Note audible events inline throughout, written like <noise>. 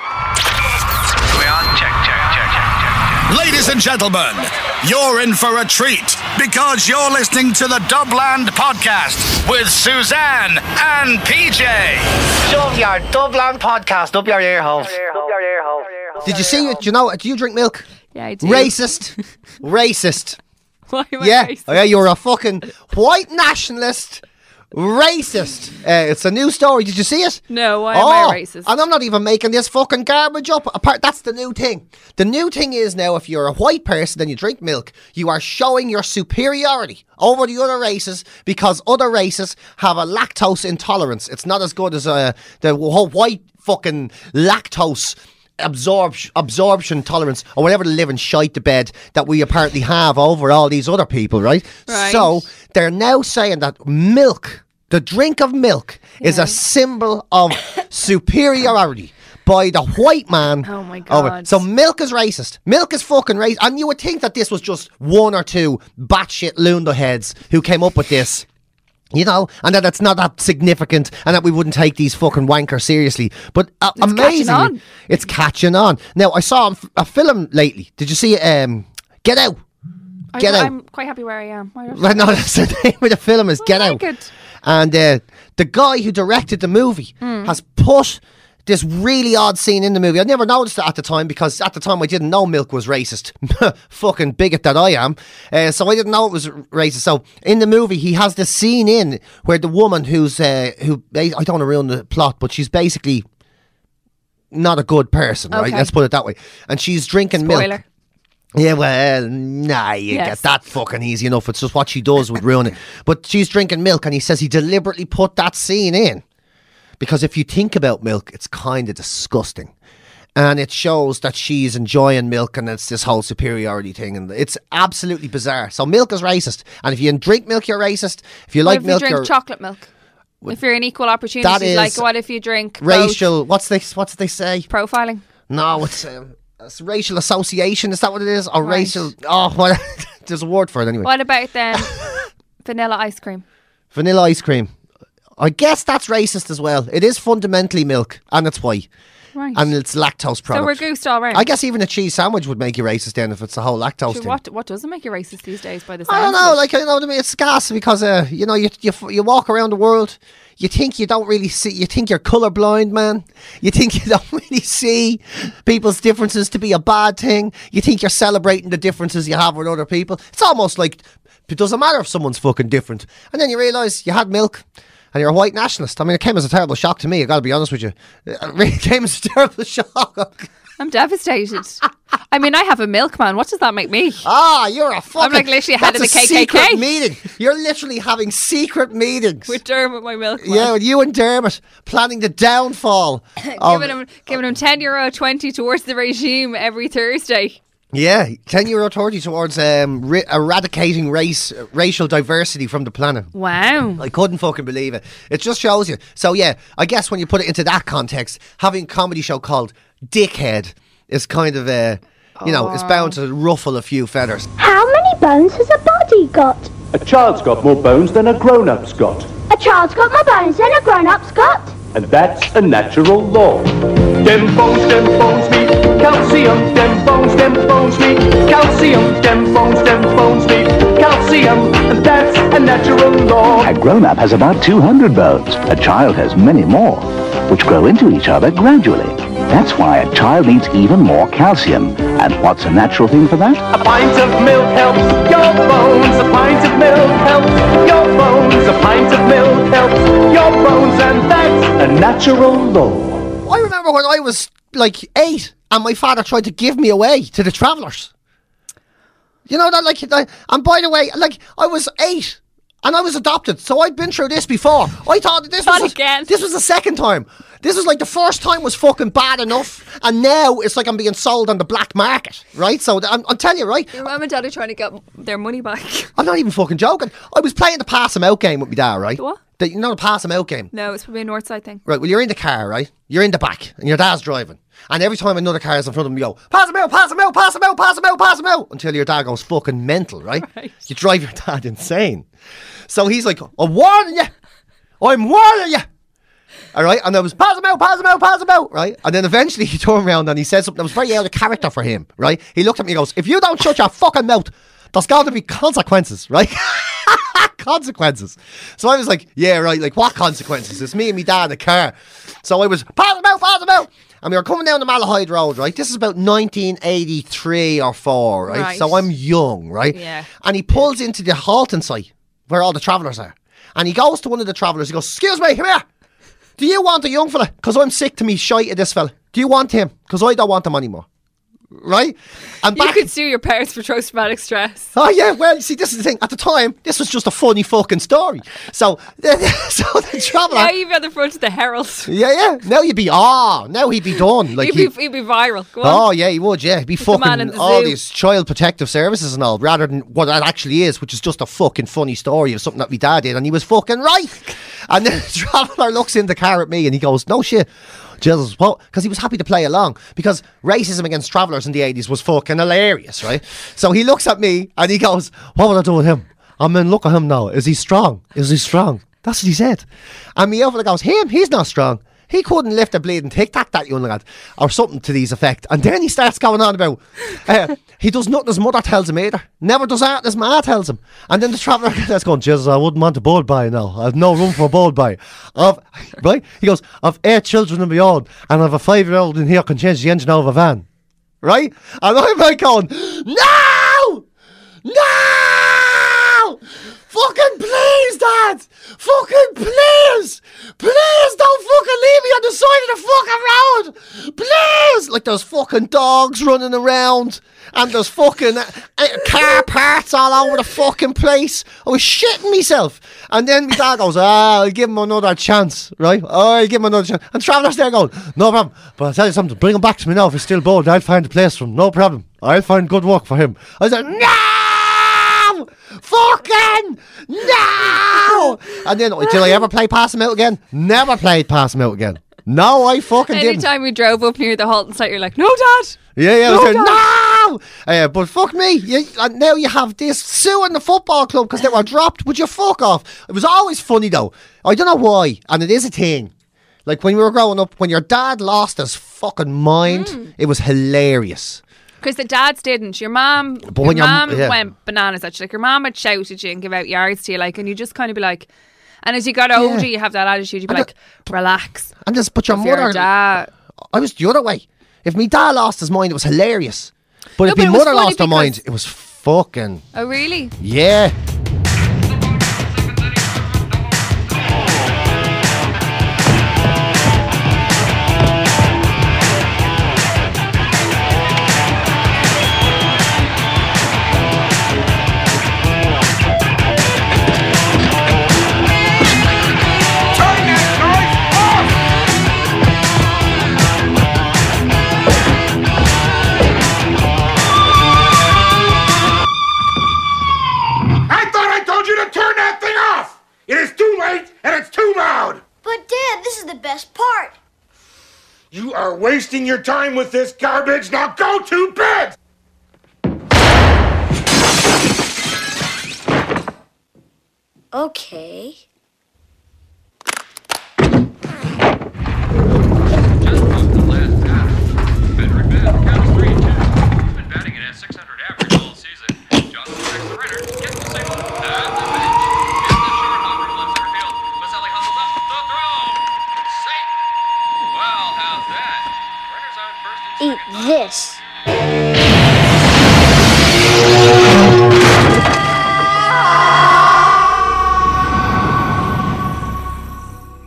We on? Check, check, check, check, check, check. Ladies and gentlemen, you're in for a treat because you're listening to the Dublin Podcast with Suzanne and PJ. Shove your Dublin podcast up your ear holes. Did you see it? Do you know? Do you drink milk? Yeah, I do. Racist. <laughs> Racist. Why am I Yeah. racist? Oh, yeah, you're a fucking white nationalist. Racist. Uh, it's a new story. Did you see it? No, why oh, am I racist? And I'm not even making this fucking garbage up. Apart, that's the new thing. The new thing is now, if you're a white person and you drink milk, you are showing your superiority over the other races because other races have a lactose intolerance. It's not as good as uh, the whole white fucking lactose absorption absorption tolerance or whatever the living shite the bed that we apparently have over all these other people, right? Right. So they're now saying that milk, the drink of milk, is a symbol of <coughs> superiority. By the white man. Oh my God. So milk is racist. Milk is fucking racist. And you would think that this was just one or two batshit Lunda heads who came up with this. You know, and that it's not that significant, and that we wouldn't take these fucking wankers seriously. But uh, catching amazingly, on. it's catching on. Now, I saw a, film lately. Did you see it? Um, Get Out. I, Get out. I'm quite happy where I am. Why no, <laughs> that's the name of the film is Get I Out. it. And uh, the guy who directed the movie Hmm. has put this really odd scene in the movie. I never noticed it at the time because at the time I didn't know milk was racist. <laughs> Fucking bigot that I am. Uh, so I didn't know it was racist. So in the movie, he has this scene in where the woman who's uh, who I don't want to ruin the plot, but she's basically not a good person, right? Let's put it that way. And she's drinking milk. Yeah, well, nah, you Yes. get that fucking easy enough. It's just what she does would ruin it. But she's drinking milk, and he says he deliberately put that scene in because if you think about milk, it's kind of disgusting. And it shows that she's enjoying milk, and it's this whole superiority thing, and it's absolutely bizarre. So milk is racist, and if you drink milk, you're racist. If you What like if milk, you you're drink chocolate milk? If you're an equal opportunity, like what if you drink both? racial. What's they? What's they say? profiling? No, it's, um, it's racial association. Is that what it is? Or Right. racial? Oh, what? <laughs> there's a word for it anyway. What about then um, <laughs> vanilla ice cream? Vanilla ice cream. I guess that's racist as well. It is fundamentally milk, and it's white, Right. and it's lactose product. so we're goosed all round. I guess even a cheese sandwich would make you racist then if it's the whole lactose Sure, thing. what what doesn't make you racist these days by the same? I don't sounds of know, it? like you know what I mean. It's gas because uh, you know you, you you walk around the world, you think you don't really see, you think you're colorblind, man. You think you <laughs> don't really see people's differences to be a bad thing. You think you're celebrating the differences you have with other people. It's almost like it doesn't matter if someone's fucking different, and then you realise you had milk. And you're a white nationalist. I mean, it came as a terrible shock to me. I got to be honest with you. It really <laughs> came as a terrible shock. I'm devastated. I mean, I have a milkman. What does that make me? Ah, you're a fucking. I'm like literally head of the a secret KKK. meeting. You're literally having secret meetings. With Dermot, my milkman. Yeah, with you and Dermot planning the downfall. <coughs> of, giving him giving him ten euro twenty towards the regime every Thursday. Yeah, ten-year authority towards um, ri- eradicating race, racial diversity from the planet. Wow. I couldn't fucking believe it. It just shows you. So yeah, I guess when you put it into that context, having a comedy show called Dickhead is kind of a, you know, it's bound to ruffle a few feathers. How many bones has a body got? A child's got more bones than a grown-up's got. A child's got more bones than a grown-up's got. And that's a natural law. Dem bones, dem bones calcium. Dem bones, dem bones calcium. Dem bones, dem bones calcium. And that's a natural law. A grown-up has about 200 bones. A child has many more, which grow into each other gradually. That's why a child needs even more calcium. And what's a natural thing for that? A pint of milk helps your bones. A pint of milk helps your bones. A pint of milk helps your bones. And that's a natural law. I remember when I was like eight and my father tried to give me away to the travellers. You know that, like, I- and by the way, like, I was eight. And I was adopted, so I'd been through this before. I thought that this Not was again. this was the second time. This was like the first time was fucking bad enough, and now it's like I'm being sold on the black market, right? So I'm, I'm telling you, right? Your mum and dad are trying to get their money back. I'm not even fucking joking. I was playing the pass them out game with my dad, right? The what? The, you know the pass them out game. no, it's probably a north side thing. Right, well, you're in the car, right? You're in the back, and your dad's driving. And every time another car is in front of him, you go, pass him out, pass him out, pass him out, pass him out, pass him out, until your dad goes fucking mental, right? <laughs> Right. You drive your dad insane. So he's like, I'm warning you. I'm warning you. All right, and I was pass him out, pass him out, pass him out, right? And then eventually <laughs> he turned around and he said something that was very out of character for him, right? He looked at me and goes, If you don't shut your fucking mouth, there's got to be consequences, right? <laughs> consequences. So I was like, yeah, right, like what consequences? It's me and me dad in the car. So I was, pass him out, pass him out. And we were coming down the Malahide Road, right? This is about 1983 or 4, right? Right. So I'm young, right? Yeah. And he pulls into the halting site where all the travellers are. And he goes to one of the travellers, he goes, excuse me, come here. Do you want a young fella? Because I'm sick to me shite of this fella. Do you want him? Because I don't want him anymore. Right? And You could sue your parents for traumatic stress. Oh yeah, well, see, this is the thing. At the time, this was just a funny fucking story. So, <laughs> so the traveller. Now you've at the front of the Herald. yeah, yeah. Now you'd be ah. now he'd be done. Like You'd he, be, you'd be viral. Go Oh yeah, he would. Yeah, he'd be the man in the all zoo. these child protective services and all, rather than what that actually is, which is just a fucking funny story of something that my dad did, and he was fucking right. And then <laughs> the traveller looks in the car at me and he goes, "No shit." Jesus, because he was happy to play along because racism against travellers in the 80s was fucking hilarious, right? So he looks at me and he goes, What would I do with him? I mean, look at him now. Is he strong? Is he strong? That's what he said. And me over goes, Him, he's not strong. He couldn't lift a bleeding tic tac, that young lad, or something to these effect. And then he starts going on about uh, he does nothing his mother tells him either. Never does that his ma tells him. And then the traveller <laughs> that's going, Jesus, I wouldn't want a bold by now. I've no room for a bold by. I've, right? He goes, I've eight children of my own, and I've a five year old in here can change the engine out of a van. Right? And I'm like going, No! No! Fucking please, Dad! Fucking please! Please don't fucking leave me on the side of the fucking road! Please! Like there's fucking dogs running around and there's fucking uh, car parts all over the fucking place. I was shitting myself. And then my dad goes, ah, I'll give him another chance, right? Oh, I'll give him another chance. And Traveller's there going, no problem. But I'll tell you something, bring him back to me now if he's still bold. I'll find a place for him, no problem. I'll find good work for him. I said, no! Fucking no! And then, <laughs> did I ever play pass him out again? Never played pass him out again. No, I fucking didn't. Anytime we drove up near the halting site, you're like, no, Dad. Yeah, yeah, I No, no! Uh, but fuck me, you, and now you have this suing the football club because they were dropped. Would you fuck off? It was always funny though. I don't know why, and it is a thing. Like when we were growing up, when your dad lost his fucking mind, Mm. it was hilarious. Because the dads didn't. Your mom, But your your m- mum yeah. went bananas at you. Like your mom would shout at you and give out yards to you, like, and you just kind of be like. And as you got older, you have that attitude. You'd be And like, relax. And just, but your If your mother, dad, I was the other way. If me dad lost his mind, it was hilarious. But No, if but my mother lost her mind, it was fucking oh really? yeah. But Dad, this is the best part. You are wasting your time with this garbage. Now go to bed! Okay. Just the last half. Frederick Bell counts this.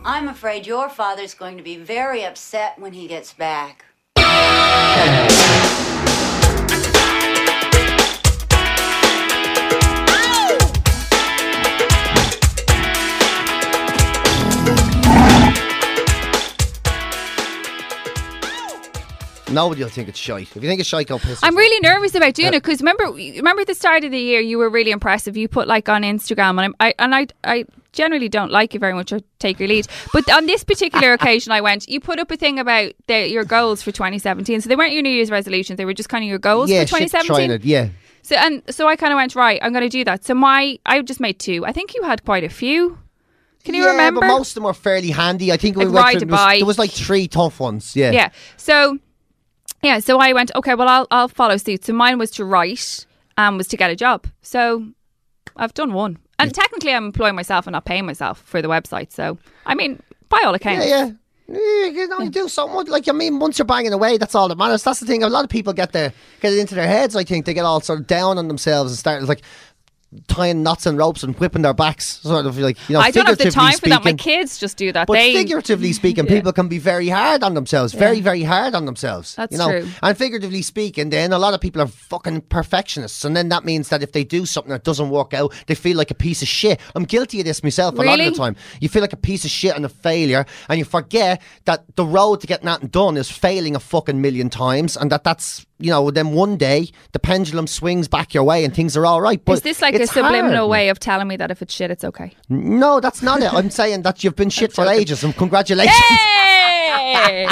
I'm afraid your father's going to be very upset when he gets back. Nobody will think it's shite. If you think it's shite, go piss. I'm yourself. really nervous about doing it because remember, remember at the start of the year, you were really impressive. You put like on Instagram, and I'm, I and I, I generally don't like you very much or take your lead. But on this particular <laughs> occasion, I went. You put up a thing about the, your goals for 2017. So they weren't your New Year's resolutions; they were just kind of your goals yeah, for shit, 2017. trying it. Yeah. So and so I kind of went right. I'm going to do that. So my I just made two. I think you had quite a few. Can you yeah, remember? But most of them were fairly handy. I think we Like went ride through, there, was, there was like three tough ones. Yeah. Yeah. So yeah, so I went, okay, well I'll I'll follow suit. So mine was to write and was to get a job. So I've done one. And technically I'm employing myself and not paying myself for the website. So I mean, by all accounts. yeah. Yeah, You know, you do something like I mean, once you're banging away, that's all that matters. That's the thing. A lot of people get their get it into their heads. I think they get all sort of down on themselves and start like tying knots and ropes and whipping their backs, sort of like you know. I don't have the time for that. My speaking. kids just do that. But they figuratively speaking, <laughs> people can be very hard on themselves, very, very hard on themselves. That's you know? true. And figuratively speaking, then a lot of people are fucking perfectionists, and then that means that if they do something that doesn't work out, they feel like a piece of shit. I'm guilty of this myself a lot of the time. You feel like a piece of shit and a failure, and you forget that the road to getting that done is failing a fucking million times, and that that's you know. Then one day the pendulum swings back your way, and things are all right. But Is this like a subliminal hard. way of telling me that if it's shit, it's okay? No, that's not it. I'm saying that you've been shit <laughs> for ages, and congratulations. Yay!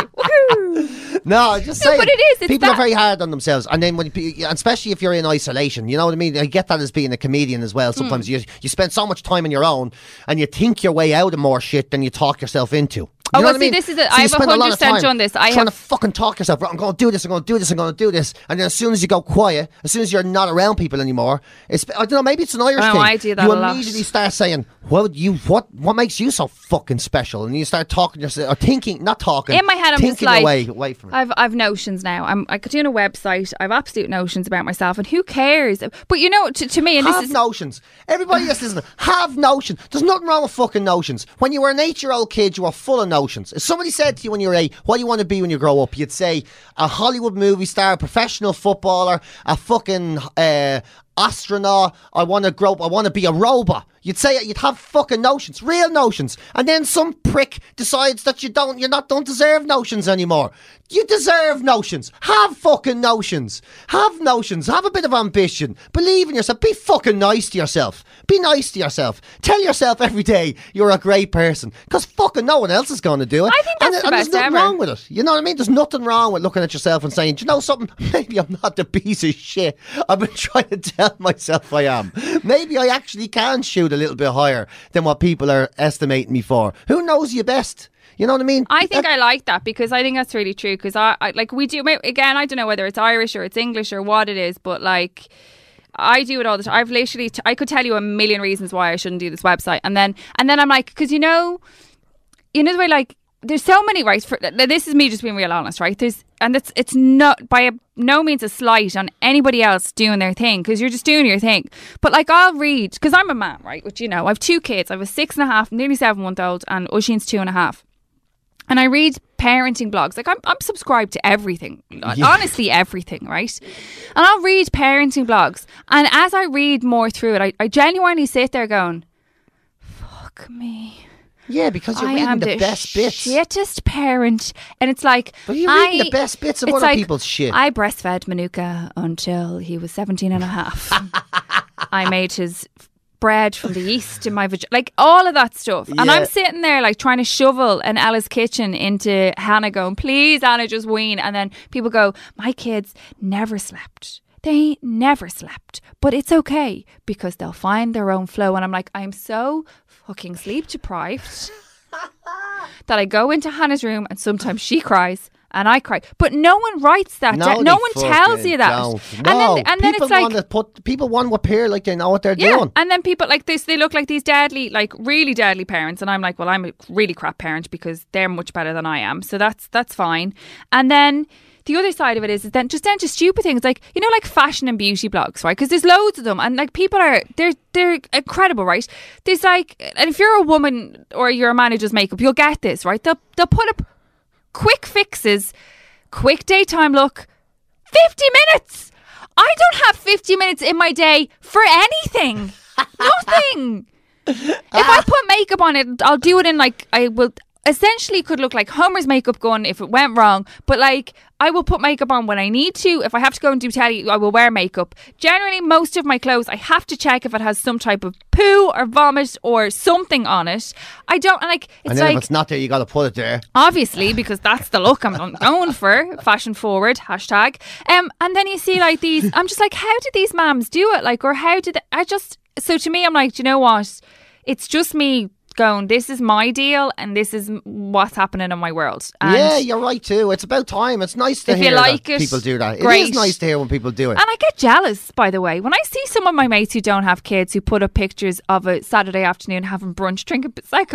<laughs> <laughs> No, just No, saying. but it is, it's people that- are very hard on themselves, and then when, you, especially if you're in isolation, you know what I mean. I get that as being a comedian as well. Sometimes Hmm. you you spend so much time on your own, and you think your way out of more shit than you talk yourself into. Oh, You know well, what I see, mean? this is it. So I've spend a lot of 100% time done this. I trying have- to fucking talk yourself. Right, I'm going to do this. I'm going to do this. I'm going to do this. And then as soon as you go quiet, as soon as you're not around people anymore, it's I don't know. Maybe it's an Irish Oh, thing. I do that you a lot. immediately start saying, "Well, you what? What makes you so fucking special?" And you start talking yourself or thinking, not talking. In my head, I'm thinking just like, away, away from it. I've I've notions now. I'm like doing a website. I've absolute notions about myself, and who cares? But you know, to, to me, and have this is notions. Everybody that's listening, have notions. There's nothing wrong with fucking notions. When you were an eight-year-old kid, you were full of notions. If somebody said to you when you were eight, "What do you want to be when you grow up?" You'd say a Hollywood movie star, a professional footballer, a fucking uh, astronaut. I want to grow up. I want to be a robot. You'd say it. You'd have fucking notions, real notions. And then some prick decides that you don't. You're not. Don't deserve notions anymore. You deserve notions. Have fucking notions. Have notions. Have a bit of ambition. Believe in yourself. Be fucking nice to yourself. Be nice to yourself. Tell yourself every day you're a great person. Because fucking no one else is going to do it. I think and, that's the and best there's nothing ever. wrong with it. You know what I mean? There's nothing wrong with looking at yourself and saying, Do you know something? <laughs> Maybe I'm not the piece of shit I've been <laughs> trying to tell myself I am. Maybe I actually can shoot a little bit higher than what people are estimating me for. Who knows you best? You know what I mean? I think I like that because I think that's really true. Because I, I like we do again. I don't know whether it's Irish or it's English or what it is, but like I do it all the time. I've literally t- I could tell you a million reasons why I shouldn't do this website, and then and then I'm like, because you know, you know the way like there's so many right. For, this is me just being real honest, right? There's and it's it's not by a, no means a slight on anybody else doing their thing because you're just doing your thing. But like I'll read because I'm a man, right? Which you know, I have two kids. I have a six and a half, nearly seven month old, and oh, Oisin's two and a half. And I read parenting blogs. Like I'm, I'm subscribed to everything. Honestly, everything, right? And I'll read parenting blogs. And as I read more through it, I, I genuinely sit there going, fuck me. Yeah, because you're I reading the, the best bits. shittest parent. And it's like But you're reading I- the best bits of other like, people's shit. I breastfed Manuka until he was 17 and a half. <laughs> I made his bread from the yeast in my vagina. Like all of that stuff. And Yeah. I'm sitting there like trying to shovel an Ella's kitchen into Hannah going, please, Anna, just wean. And then people go, my kids never slept. They never slept. But it's okay because they'll find their own flow. And I'm like, I'm so fucking sleep deprived <laughs> that I go into Hannah's room and sometimes she cries and I cry. But no one writes that. No, down. no one tells you that. don't. And No, then and then people it's like want to put people want to appear like they know what they're yeah, doing. and then people like this, they look like these deadly, like really deadly parents, and I'm like, well, I'm a really crap parent because they're much better than I am, so that's that's fine. And then the other side of it is, is then just down to stupid things like you know, like fashion and beauty blogs, right? Because there's loads of them, and like people are they're they're incredible, right? There's like, and if you're a woman or you're a man who does makeup, you'll get this, right? They'll they'll put up quick fixes, quick daytime look, 50 minutes. I don't have 50 minutes in my day for anything. <laughs> Nothing. if I put makeup on it, I'll do it in like I will essentially could look like Homer's makeup gun if it went wrong, but like I will put makeup on when I need to. If I have to go and do telly, I will wear makeup. Generally, most of my clothes, I have to check if it has some type of poo or vomit or something on it. I don't like. It's and then like if it's not there, you got to put it there. obviously because that's the look I'm going for fashion forward hashtag um and then you see like these I'm just like how did these mams do it like or how did they, I just so to me I'm like do you know what it's just me going this is my deal and this is what's happening in my world and yeah, you're right too. It's about time. It's nice to hear like that it, people do that. It great. is nice to hear when people do it. And I get jealous, by the way, when I see some of my mates who don't have kids who put up pictures of a Saturday afternoon having brunch, drinking. It's like,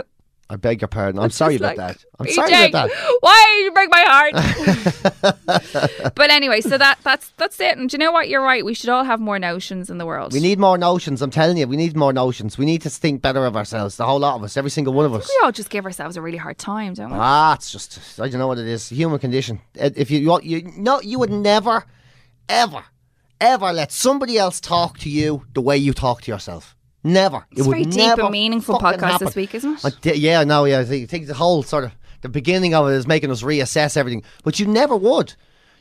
I beg your pardon. I'm sorry about like, that. I'm BJ, sorry about that. Why did you break my heart? <laughs> but anyway, so that that's that's it. And do you know what? You're right. We should all have more notions in the world. We need more notions. I'm telling you, we need more notions. We need to think better of ourselves. The whole lot of us, every single one of us. we all just give ourselves a really hard time, don't we? Ah, it's just I don't know what it is. Human condition. If you you you no, you would never, ever, ever let somebody else talk to you the way you talk to yourself. Never. It's it very deep and meaningful podcast happen. this week, isn't it? I thi- uh, yeah, no, yeah. I think, I think the whole sort of the beginning of it is making us reassess everything, but you never would.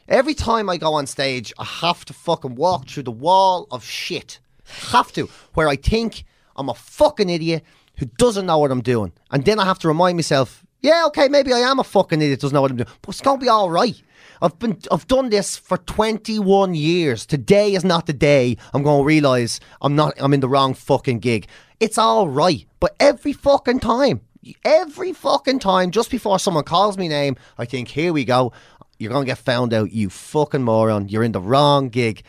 Every time I go on stage, I have to fucking walk through the wall of shit. Have to, where I think I'm a fucking idiot who doesn't know what I'm doing, and then I have to remind myself, yeah, okay, maybe I am a fucking idiot, who doesn't know what I'm doing, but it's gonna be all right. I've been, I've done this for 21 years. Today is not the day I'm gonna realize I'm not, I'm in the wrong fucking gig. It's all right, but every fucking time, every fucking time, just before someone calls me name, I think, here we go. You're gonna get found out, you fucking moron. You're in the wrong gig.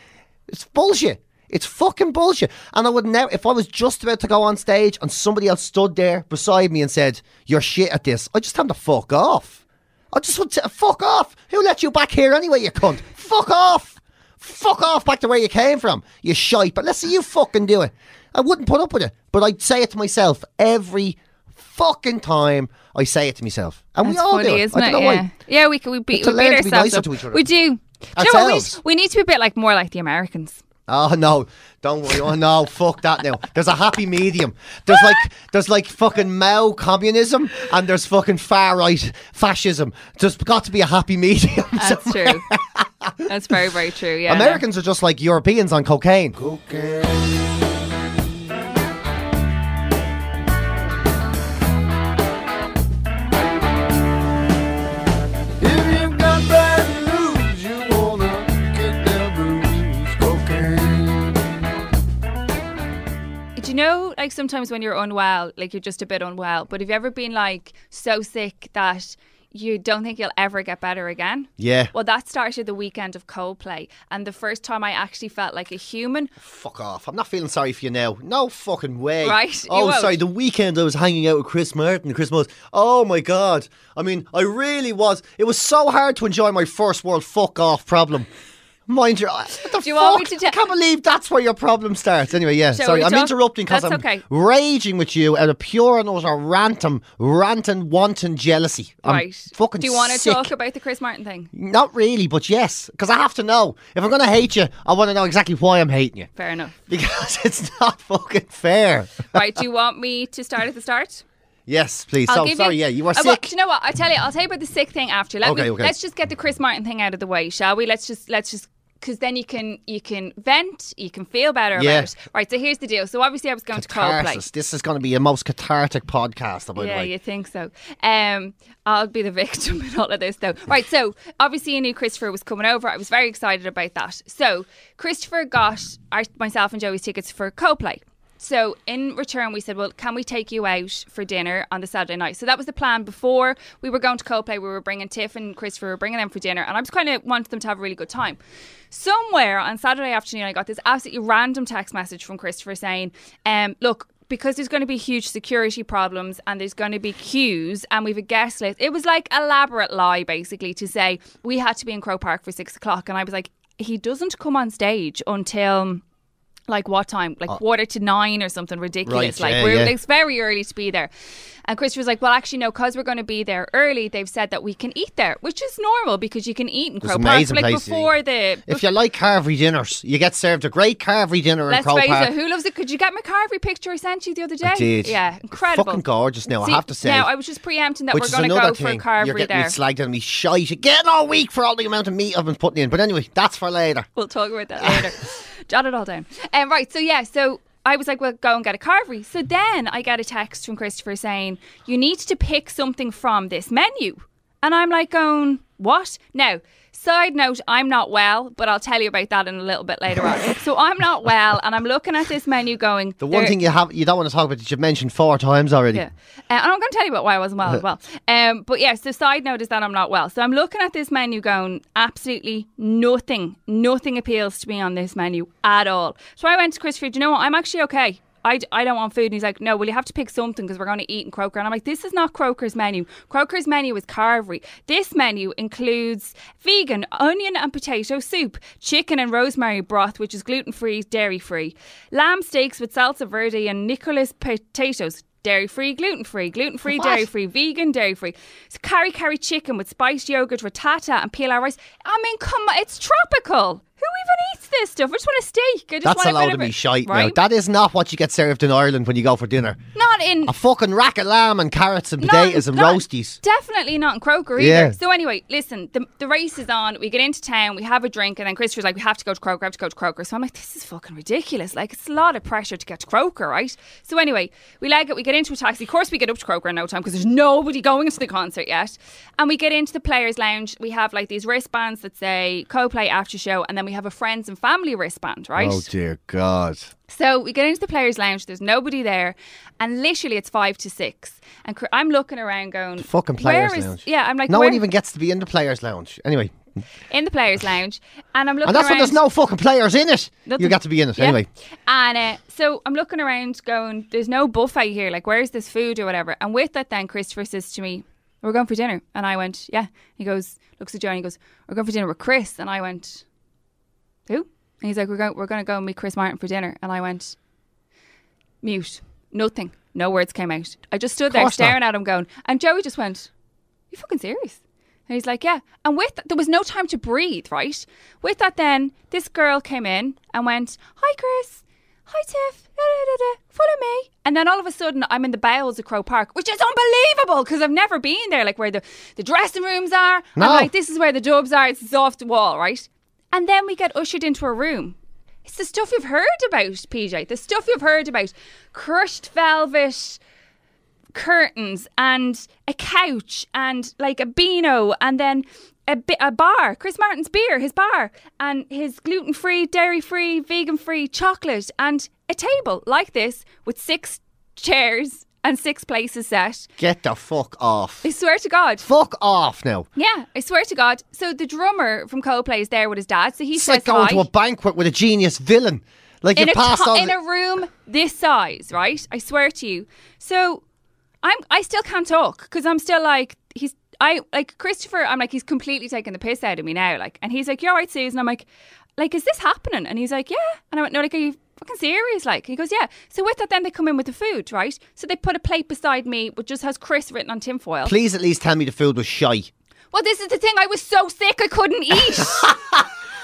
It's bullshit. It's fucking bullshit. And I would never, if I was just about to go on stage and somebody else stood there beside me and said, You're shit at this, I just them to fuck off. I just want to Fuck off. Who let you back here anyway, you cunt? Fuck off. Fuck off back to where you came from, you shite. But let's see you fucking do it. I wouldn't put up with it, but I'd say it to myself every fucking time I say it to myself. And we all funny, do it. isn't I it? don't know yeah. why. Yeah, we could we beat, we beat to be ourselves nicer up. to each other. We do. Do you know what? We, we need to be a bit like more like the Americans. Oh no, don't worry. Oh no, <laughs> fuck that now. There's a happy medium. There's like there's like fucking Mao communism and there's fucking far right fascism. There's got to be a happy medium. That's somewhere. true. <laughs> That's very very true. Yeah. no. Americans are just like Europeans on cocaine. Do know, like sometimes when you're unwell, like you're just a bit unwell, but have you ever been like so sick that you don't think you'll ever get better again? Yeah. Well, that started the weekend of Coldplay, and the first time I actually felt like a human. Fuck off. I'm not feeling sorry for you now. No fucking way. Right, Oh, sorry. The weekend I was hanging out with Chris Martin, Chris Moss. Oh my god. I mean, I really was. It was so hard to enjoy my first world fuck off problem. Mind your. Do you want me fuck? to I can't believe that's where your problem starts. Anyway, yeah. Shall sorry, I'm talk- interrupting because I'm okay. raging with you out of pure and utter rantum, ranting, wanton jealousy. I'm right. Fucking Do you want to sick. talk about the Chris Martin thing? Not really, but yes, because I have to know. If I'm going to hate you, I want to know exactly why I'm hating you. Fair enough. Because <laughs> it's not fucking fair. right. Do you want me to start at the start? Yes, please. I'll so give sorry, yeah, you were Uh, well, sick. do you know what? I tell you, I'll tell you about the sick thing after. Let Okay, me, okay. Let's just get the Chris Martin thing out of the way, shall we? Let's just let's just because then you can you can vent, you can feel better Yeah. about it. Right. So here's the deal. So obviously I was going to Catharsis. Coldplay. This is going to be a most cathartic podcast, the Yeah, you think so? Um, I'll be the <laughs> victim in all of this, though. Right, so obviously you knew Christopher was coming over. I was very excited about that. So Christopher got our, myself and Joey's tickets for Coldplay. So in return, we said, "Well, can we take you out for dinner on the Saturday night?" So that was the plan before we were going to Coldplay. We were bringing Tiff and Christopher, we were bringing them for dinner, and I just kind of wanted them to have a really good time. Somewhere on Saturday afternoon, I got this absolutely random text message from Christopher saying, um, "Look, because there's going to be huge security problems and there's going to be queues and we've a guest list. It was like elaborate lie basically to say we had to be in Croke Park for six o'clock. And I was like, he doesn't come on stage until like what time? Like uh, quarter to nine or something ridiculous. Right, like yeah, we're yeah. it's very early to be there. And Christopher's like, well, actually, no, because we're going to be there early. They've said that we can eat there, which is normal because you can eat in Croke Park. Like before the. If you like carvery dinners, you get served a great carvery dinner in Let's Croke Park. it, who loves it? Could you get my carvery picture I sent you the other day? I did. Yeah, incredible. Fucking gorgeous now, I have to say. Now, I was just preempting that we're going to go thing. for carvery You're getting there. me slagged on me shite again all week for all the amount of meat I've been putting in. But anyway, that's for later. We'll talk about that later. <laughs> Jot it all down. Um, right, so yeah, so I was like, well, go and get a carvery. So then I get a text from Christopher saying, you need to pick something from this menu. And I'm like, going, what? Now, side note, I'm not well, but I'll tell you about that in a little bit later on. <laughs> So I'm not well, and I'm looking at this menu going, The one thing you have you don't want to talk about that you've mentioned four times already. yeah. Uh, and I'm going to tell you about why I wasn't well as <laughs> well. Um, but yeah, so side note is that I'm not well. So I'm looking at this menu going, absolutely nothing, nothing appeals to me on this menu at all. So I went to Christopher, do you know what? I'm actually okay. I, I don't want food. And he's like, no, well, you have to pick something because we're going to eat in Croker. And I'm like, this is not Croker's menu. Croker's menu is carvery. This menu includes vegan, onion and potato soup, chicken and rosemary broth, which is gluten free, dairy free, lamb steaks with salsa verde and Nicola potatoes. Dairy free, gluten free, gluten free, dairy free, vegan, dairy free. So curry curry chicken with spiced yogurt, ricotta, and pilau rice. I mean, come on, it's tropical. Who even eats this stuff? I just want a steak. I just That's want a load of me it, shite now. That is not what you get served in Ireland when you go for dinner. Not in A fucking rack of lamb and carrots and not- potatoes and not- roasties. Definitely not in Croker either. Yeah. So anyway, listen, the, the race is on. We get into town, we have a drink, and then Christopher's like, we have to go to Croker, I have to go to Croker. So I'm like, this is fucking ridiculous. Like, it's a lot of pressure to get to Croker, right? So anyway, we leg it, we get into a taxi. Of course, we get up to Croker in no time because there's nobody going to the concert yet. And we get into the players' lounge. We have like these wristbands that say Coldplay after show, and then we have a friends and family wristband, right? Oh dear God. So we get into the players' lounge. There's nobody there, and literally it's five to six. And I'm looking around, going, Fucking players where is- lounge. Yeah, I'm like, no where- one even gets to be in the players' lounge. Anyway, in the players' lounge, and I'm looking. and that's when there's no fucking players in it. Nothing. You got to be in it Yeah. anyway. And uh, so I'm looking around, going, "There's no buffet here. Like, where's this food or whatever?" And with that, then Christopher says to me, "We're going for dinner." And I went, "Yeah." He goes, looks at Joe, and he goes, "We're going for dinner with Chris." And I went? And he's like, "We're going, we're going to go and meet Chris Martin for dinner." And I went, mute, nothing, no words came out. I just stood there Course staring at him, going, and Joey just went, "You fucking serious?" And he's like, "Yeah." And with that, there was no time to breathe, right? With that, then this girl came in and went, "Hi, Chris. Hi, Tiff. Da, da, da, da. Follow me." And then all of a sudden, I'm in the bowels of Croke Park, which is unbelievable because I've never been there. Like where the the dressing rooms are. No. I'm like, this is where the dubs are. It's off the wall, right? And then we get ushered into a room. It's the stuff you've heard about, PJ. The stuff you've heard about. Crushed velvet curtains and a couch and like a beano and then a, bi- a bar, Chris Martin's beer, his bar, and his gluten free, dairy free, vegan free chocolate, and a table like this with six chairs and six places set. Get the fuck off. I swear to God. Fuck off now. Yeah, I swear to God. So the drummer from Coldplay is there with his dad. So he It's like going hi to a banquet with a genius villain. Like in you a, passed to- in a room this size, right? I swear to you. So I'm I still can't talk because I'm still like he's I like Christopher. I'm like he's completely taking the piss out of me now. Like, and he's like, "You're right, Susan." I'm like, "Like, is this happening?" And he's like, "Yeah." And I went, "No, like, are you fucking serious?" Like, he goes, "Yeah." So with that, then they come in with the food, right? So they put a plate beside me, which just has Chris written on tinfoil. Please at least tell me the food was shy. Well, this is the thing. I was so sick I couldn't <laughs> eat.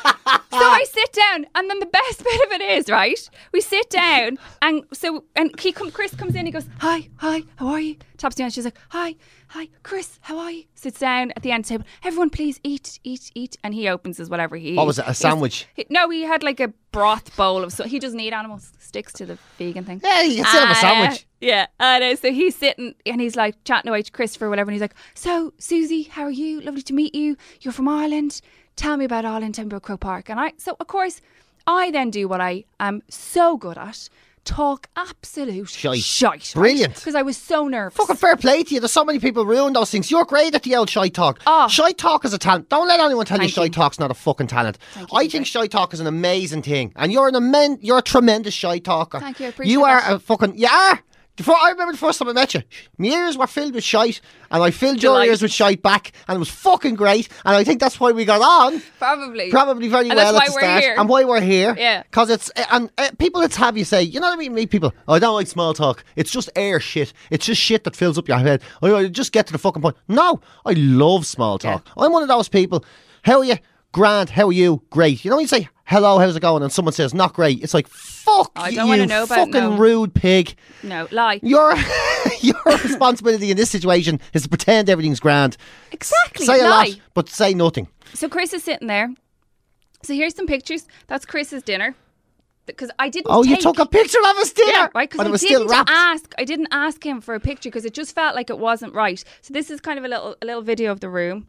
So I sit down, and then the best <laughs> bit of it is right. We sit down, and so and he come. Chris comes in. He goes, "Hi, hi, how are you?" Taps down. She's like, "Hi, hi, Chris, how are you?" Sits down at the end of the table. Everyone, please eat, eat, eat. And he opens his whatever he. What was it, a sandwich? He- no, he had like a broth bowl of. So he doesn't eat animals. Sticks to the vegan thing. Yeah, you can still have a uh, sandwich. yeah, and uh, so he's sitting and he's like chatting away to Christopher, or whatever, and he's like, "So, Susie, how are you? Lovely to meet you. You're from Ireland. Tell me about me Croke Park." And I, so of course, I then do what I am so good at: talk absolute Shite. shite. Brilliant. because I was so nervous. Fucking fair play to you. There's so many people ruin those things. You're great at the old shy talk. Ah. Oh. Shy talk is a talent. Don't let anyone tell you Thank shy you. talk's not a fucking talent. you, I Peter. think shy talk is an amazing thing, and you're an amen- You're a tremendous shy talker. Thank you, I appreciate You are that. a fucking. You are. Before, I remember the first time I met you. My ears were filled with shite, and I filled your ears with shite back, and it was fucking great. And I think that's why we got on. Probably. Probably very And well that's at the why we're start, here. and why we're here. Yeah. because it's and uh, people that have you say, you know what I mean? Meet people. Oh, I don't like small talk. It's just air shit. It's just shit that fills up your head. Oh, I just get to the fucking point. No, I love small talk. I'm one of those people. How are you? Grand. How are you? Great. You know when you say hello, how's it going, and someone says not great. It's like fuck I you, don't wanna know about fucking no. rude pig. No, lie. Your <laughs> your responsibility in this situation is to pretend everything's grand. Exactly. Say a lie. lot, but say nothing. So Chris is sitting there. So here's some pictures. That's Chris's dinner. Because I didn't. Oh, you took a picture of his dinner, Yeah, right. Because I didn't still wrapped. ask. I didn't ask him for a picture because it just felt like it wasn't right. So this is kind of a little a little video of the room.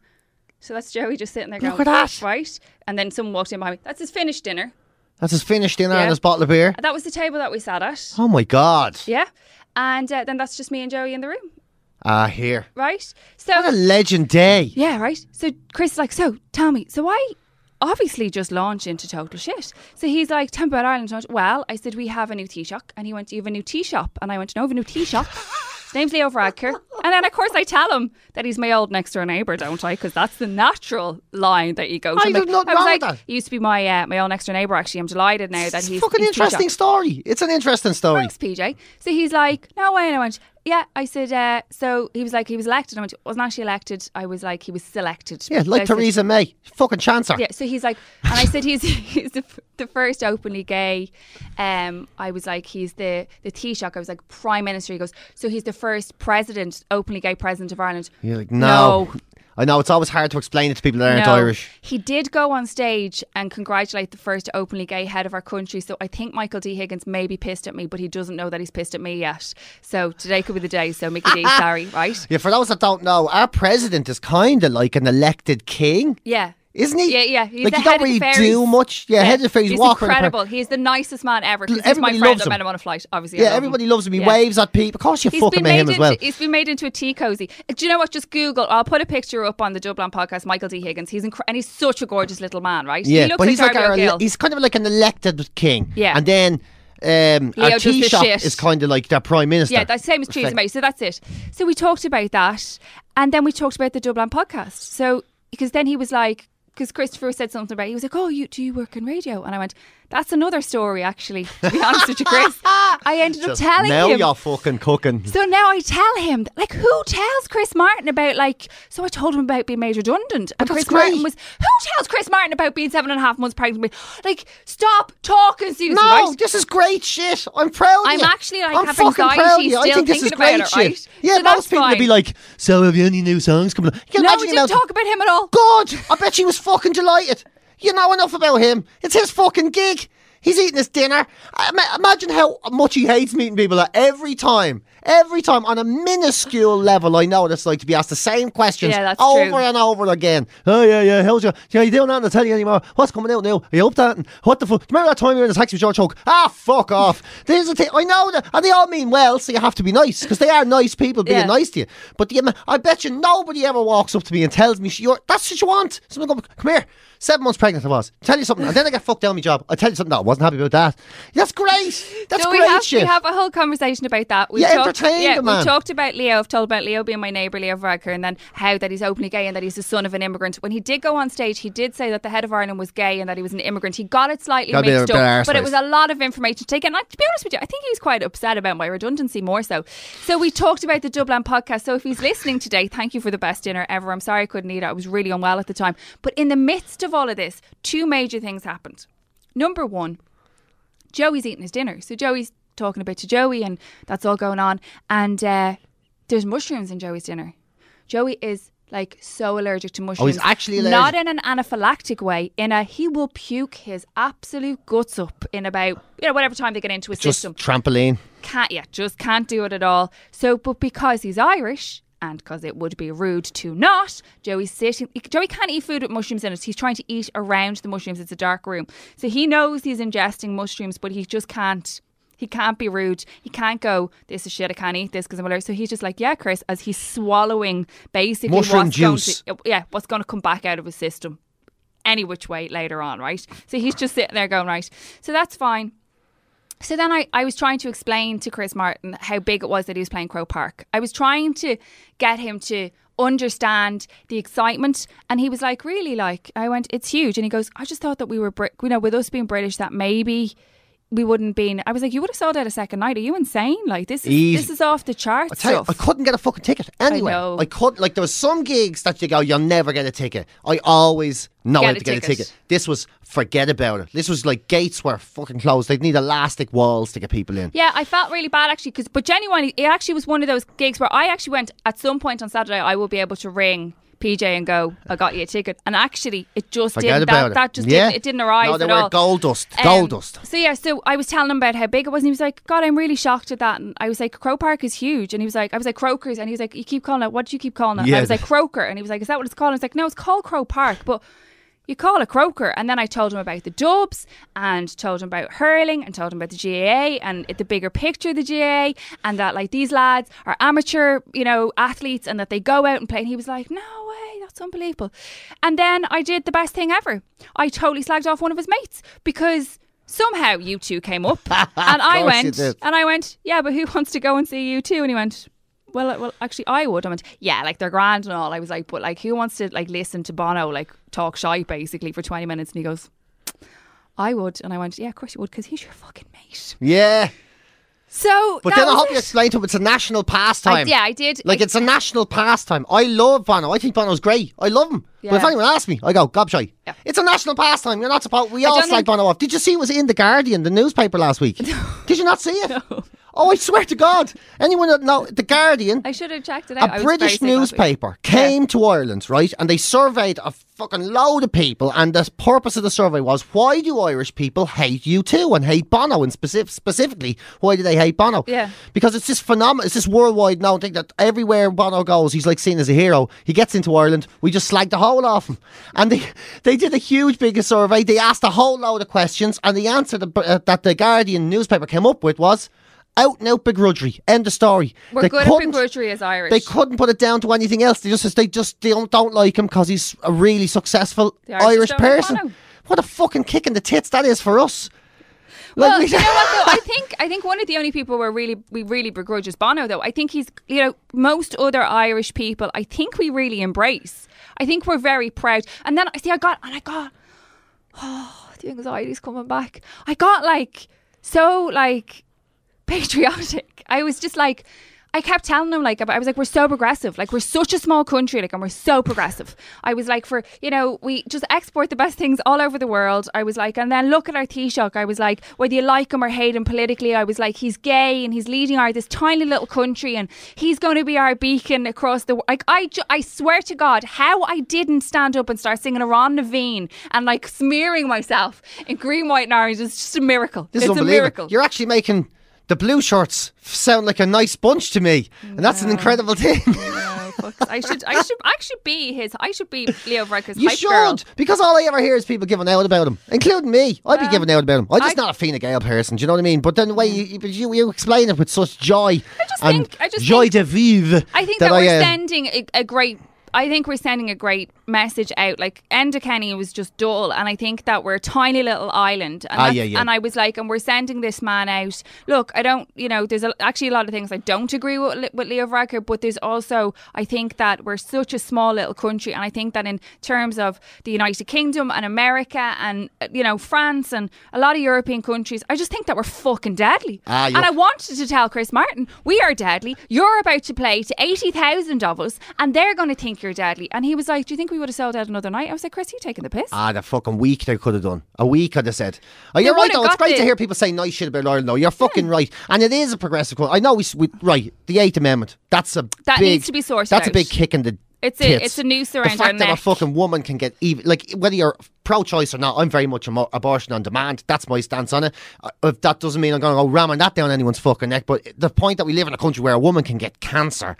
So that's Joey just sitting there going, Look at that. right? And then someone walked in behind me. That's his finished dinner. That's his finished dinner Yeah. and his bottle of beer. That was the table that we sat at. Oh my god. Yeah. And uh, then that's just me and Joey in the room, Ah, here. right? So What a legend day. Yeah, right. So Chris is like, so tell me, so I obviously just launched into total shit. So he's like, me about Ireland. Well, I said, we have a new tea shop. And he went, you have a new tea shop? And I went, No, I have a new tea shop. <laughs> Name's Leo Varadkar. And then, of course, I tell him that he's my old next door neighbour, don't I? Because that's the natural line that you go to. There's like- nothing I was like, that. He used to be my uh, my old next door neighbour, actually. I'm delighted now that It's he's. a fucking he's interesting shop. story. It's an interesting story. Thanks, PJ. So he's like, no way. And I went, yeah. I said, uh, so he was like, he was elected. I went, wasn't actually elected. I was like, he was selected. Yeah, like said- Theresa May. Fucking chancer. yeah, so he's like, and I said he's <laughs> he's the, the first openly gay. Um, I was like, he's the the Taoiseach. I was like, Prime Minister. He goes, so he's the first president, openly gay president of Ireland. You're like, no. I know, it's always hard to explain it to people that aren't No. Irish. He did go on stage and congratulate the first openly gay head of our country. So I think Michael D. Higgins may be pissed at me, but he doesn't know that he's pissed at me yet. So today could be the day. So Mickey D, <laughs> sorry, right? Yeah, for those that don't know, our president is kind of like an elected king, Yeah. Isn't he? Yeah, yeah. He's like the you don't really do much. Yeah, head of the fairies, He's walk around the park. incredible. He's the nicest man ever. He's my friend. I met him on a flight. Obviously, Yeah, love everybody him. loves him. He Yeah. waves at people. Of course, you He's fucking been him made as well. he's been made into a tea cozy. Do you know what? Just Google. I'll put a picture up on the Dublin podcast. Michael D. Higgins. He's incre- and he's such a gorgeous little man, right? Yeah, he looks but he's like Darby our, O'Gill. he's kind of like an elected king. Yeah. and then um, Leo our does the Taoiseach is kind of like their prime minister. Yeah, the same as Theresa May. So that's it. So we talked about that, and then we talked about the Dublin podcast. So because then he was like, because Christopher said something about, it. he was like, "Oh, you do you work in radio?" And I went, "That's another story, actually." To be honest with you, Chris, <laughs> I ended up Just telling now him. you're fucking cooking. So now I tell him, like, who tells Chris Martin about, like, so I told him about being made redundant. And Chris great. Martin was, who tells Chris Martin about being seven and a half months pregnant? with? Like, stop talking, Susie, No, right? this is great shit. I'm proud of you. I'm you. actually, like, I'm have fucking anxiety proud of you. I still think this is thinking about great it, shit. right? Yeah, So most people would be like, "So have you any new songs coming out?" You can no, imagine we the didn't talk about him at all. God, I bet she was fucking delighted. You know enough about him. It's his fucking gig. He's eating his dinner. I- Imagine how much he hates meeting people that every time, every time on a minuscule level, I know what it's like to be asked the same questions Yeah, that's over true. and over again. Oh, yeah, yeah. How's your, yeah, you doing that on the telly anymore? What's coming out now? Are you up that? And what the fuck? Remember that time you were in the taxi with George Hook? Ah, fuck off. There's the thing. I know that. And they all mean well, so you have to be nice because they are nice people being Yeah. nice to you. But the, I bet you nobody ever walks up to me and tells me, you're, that's what you want. Someone go, come here. Seven months pregnant I was. Tell you something. And then I get fucked down my job. I tell you something. No, I wasn't happy about that. That's great. That's great we have, shit. we have a whole conversation about that. We Yeah, talked, yeah, we talked about Leo. I've told about Leo being my neighbour, Leo Varadkar, and then how that he's openly gay and that he's the son of an immigrant. When he did go on stage, he did say that the head of Ireland was gay and that he was an immigrant. He got it slightly Got mixed of a bit up, but it was a lot of information to take. And like, to be honest with you, I think he was quite upset about my redundancy more so. So we talked about the Dublin podcast. So if he's listening today, thank you for the best dinner ever. I'm sorry I couldn't eat it. I was really unwell at the time. But in the midst of all of this, two major things happened. Number one, Joey's eating his dinner. So Joey's talking a bit to Joey, and that's all going on. And uh, there's mushrooms in Joey's dinner. Joey is like so allergic to mushrooms. Oh, he's actually Not in an anaphylactic way. In a he will puke his absolute guts up in about you know whatever time they get into his Just system. trampoline. Can't yeah, just can't do it at all. So, but because he's Irish. And because it would be rude to not, Joey's sitting. Joey can't eat food with mushrooms in it. He's trying to eat around the mushrooms. It's a dark room, so he knows he's ingesting mushrooms, but he just can't. He can't be rude. He can't go. This is shit. I can't eat this because I'm allergic. So he's just like, yeah, Chris, as he's swallowing basically Mushroom what's juice. going to, uh, yeah, what's going to come back out of his system, any which way later on, right? So he's just sitting there going, right. So that's fine. So then I, I was trying to explain to Chris Martin how big it was that he was playing Croke Park. I was trying to get him to understand the excitement and he was like really like I went it's huge and he goes I just thought that we were Brit you know with us being British that maybe we wouldn't been I was like you would have sold out a second night are you insane like this is Easy. this is off the charts I tell you, I couldn't get a fucking ticket anyway. know. I couldn't. Like there was some gigs that you go, you'll never get a ticket. I always know Get how a to get a ticket. ticket. This was forget about it. This was like gates were fucking closed. They'd need elastic walls to get people in. Yeah, I felt really bad actually, because but genuinely, it actually was one of those gigs where I actually went at some point on Saturday. I will be able to ring PJ and go, "I got you a ticket," and actually, it just Forget didn't. that, it. that just Yeah. didn't. It didn't arise No, they at were all. gold dust. Um, Gold dust. So yeah, so I was telling him about how big it was, and he was like, "God, I'm really shocked at that." And I was like, "Croke Park is huge," and he was like, "I was like Crokers," and he was like, "You keep calling it. What do you keep calling it?" And Yeah. I was like, "Croker," and he was like, "Is that what it's called?" And I was like, "No, it's called Croke Park, but." You call a Croker, and then I told him about the dubs, and told him about hurling, and told him about the GAA, and the bigger picture of the GAA, and that like these lads are amateur, you know, athletes, and that they go out and play. And he was like, "No way, that's unbelievable." And then I did the best thing ever. I totally slagged off one of his mates because somehow U2 came up, <laughs> and I went, and I went, "Yeah, but who wants to go and see U2?" And he went. Well, well, actually, I would. I went, yeah, like they're grand and all. I was like, but like, who wants to like listen to Bono like talk shite basically for twenty minutes? And he goes, I would, and I went, yeah, of course you would, because he's your fucking mate. Yeah. So, But then I hope you it. explain to him it's a national pastime. I- yeah, I did. Like I- it's a national pastime. I love Bono. I think Bono's great. I love him. But if anyone asks me, I go, gobshy. It's a national pastime. You're not supposed. We I all slag think- Bono off. Did you see it was in the Guardian, the newspaper last week? <laughs> Did you not see it? Oh, I swear to God! Anyone that know the Guardian, I should have checked it out. A British very sick last week. newspaper came to Ireland, right, and they surveyed a fucking load of people, and the purpose of the survey was why do Irish people hate U2 and hate Bono, and specific, specifically why do they hate Bono? Yeah. because it's this phenomenon, it's this worldwide now thing that everywhere Bono goes, he's like seen as a hero. He gets into Ireland, we just slag the whole off him, and they they did a huge big survey. They asked a whole load of questions, and the answer that, uh, that the Guardian newspaper came up with was. Out and out begrudgery. End of story. We're They good at begrudgery as Irish. they couldn't put it down to anything else. They just they just they don't, don't like him because he's a really successful Irish Irish person. What a fucking kick in the tits that is for us. Like, Well, we- you know what though? I <laughs> think I think one of the only people we're really we really begrudge is Bono though. I think he's you know most other Irish people. I think we really embrace. I think we're very proud. And then I see I got and I got <sighs> oh the anxiety's coming back. I got like so like patriotic. I was just like. I kept telling them like I was like we're so progressive like we're such a small country like and we're so progressive. I was like for you know we just export the best things all over the world. I was like and then look at our Taoiseach. I was like whether you like him or hate him politically. I was like he's gay and he's leading our this tiny little country and he's going to be our beacon across the like I ju- I swear to God how I didn't stand up and start singing around Naveen and like smearing myself in green white and orange is just a miracle. this it's is a miracle. You're actually making the blue shirts sound like a nice bunch to me, and that's an incredible <laughs> thing. I should, I should, I should be his. I should be Leo Varadkar's You hype should, girl. because all I ever hear is people giving out about him, including me. I'd be giving out about him. I'm just I- not a Fine Gael person. Do you know what I mean? But then the way you, you, you, you explain it with such joy I just and think- I just joy think- de vivre, I think that, I, we're uh, sending a, a great. I think we're sending a great message out. Like Enda Kenny was just dull, and I think that we're a tiny little island. And, Ah, yeah, yeah. and I was like, and we're sending this man out. Look, I don't, you know, there's a, actually a lot of things I don't agree with with Leo Varadkar, but there's also I think that we're such a small little country, and I think that in terms of the United Kingdom and America and you know France and a lot of European countries, I just think that we're fucking deadly. Ah, and I wanted to tell Chris Martin, we are deadly. You're about to play to 80,000 of us, and they're going to think you're deadly. And he was like, Do you think we would have sold out another night? I was like, Chris, you taking the piss? Ah, the fucking week they could have done. A week, I'd have said. Oh, you're right, though. It's great the- to hear people say nice shit about Ireland, though. You're fucking right. And it is a progressive. I know we, we right, the Eighth Amendment. That's a That big, needs to be sourced. That's a big kick in the It's a- it's a noose The fact our that a fucking woman can get even, like, whether you're pro-choice or not, I'm very much amo- abortion on demand. That's my stance on it. Uh, If that doesn't mean I'm going to go ramming that down anyone's fucking neck, but the point that we live in a country where a woman can get cancer,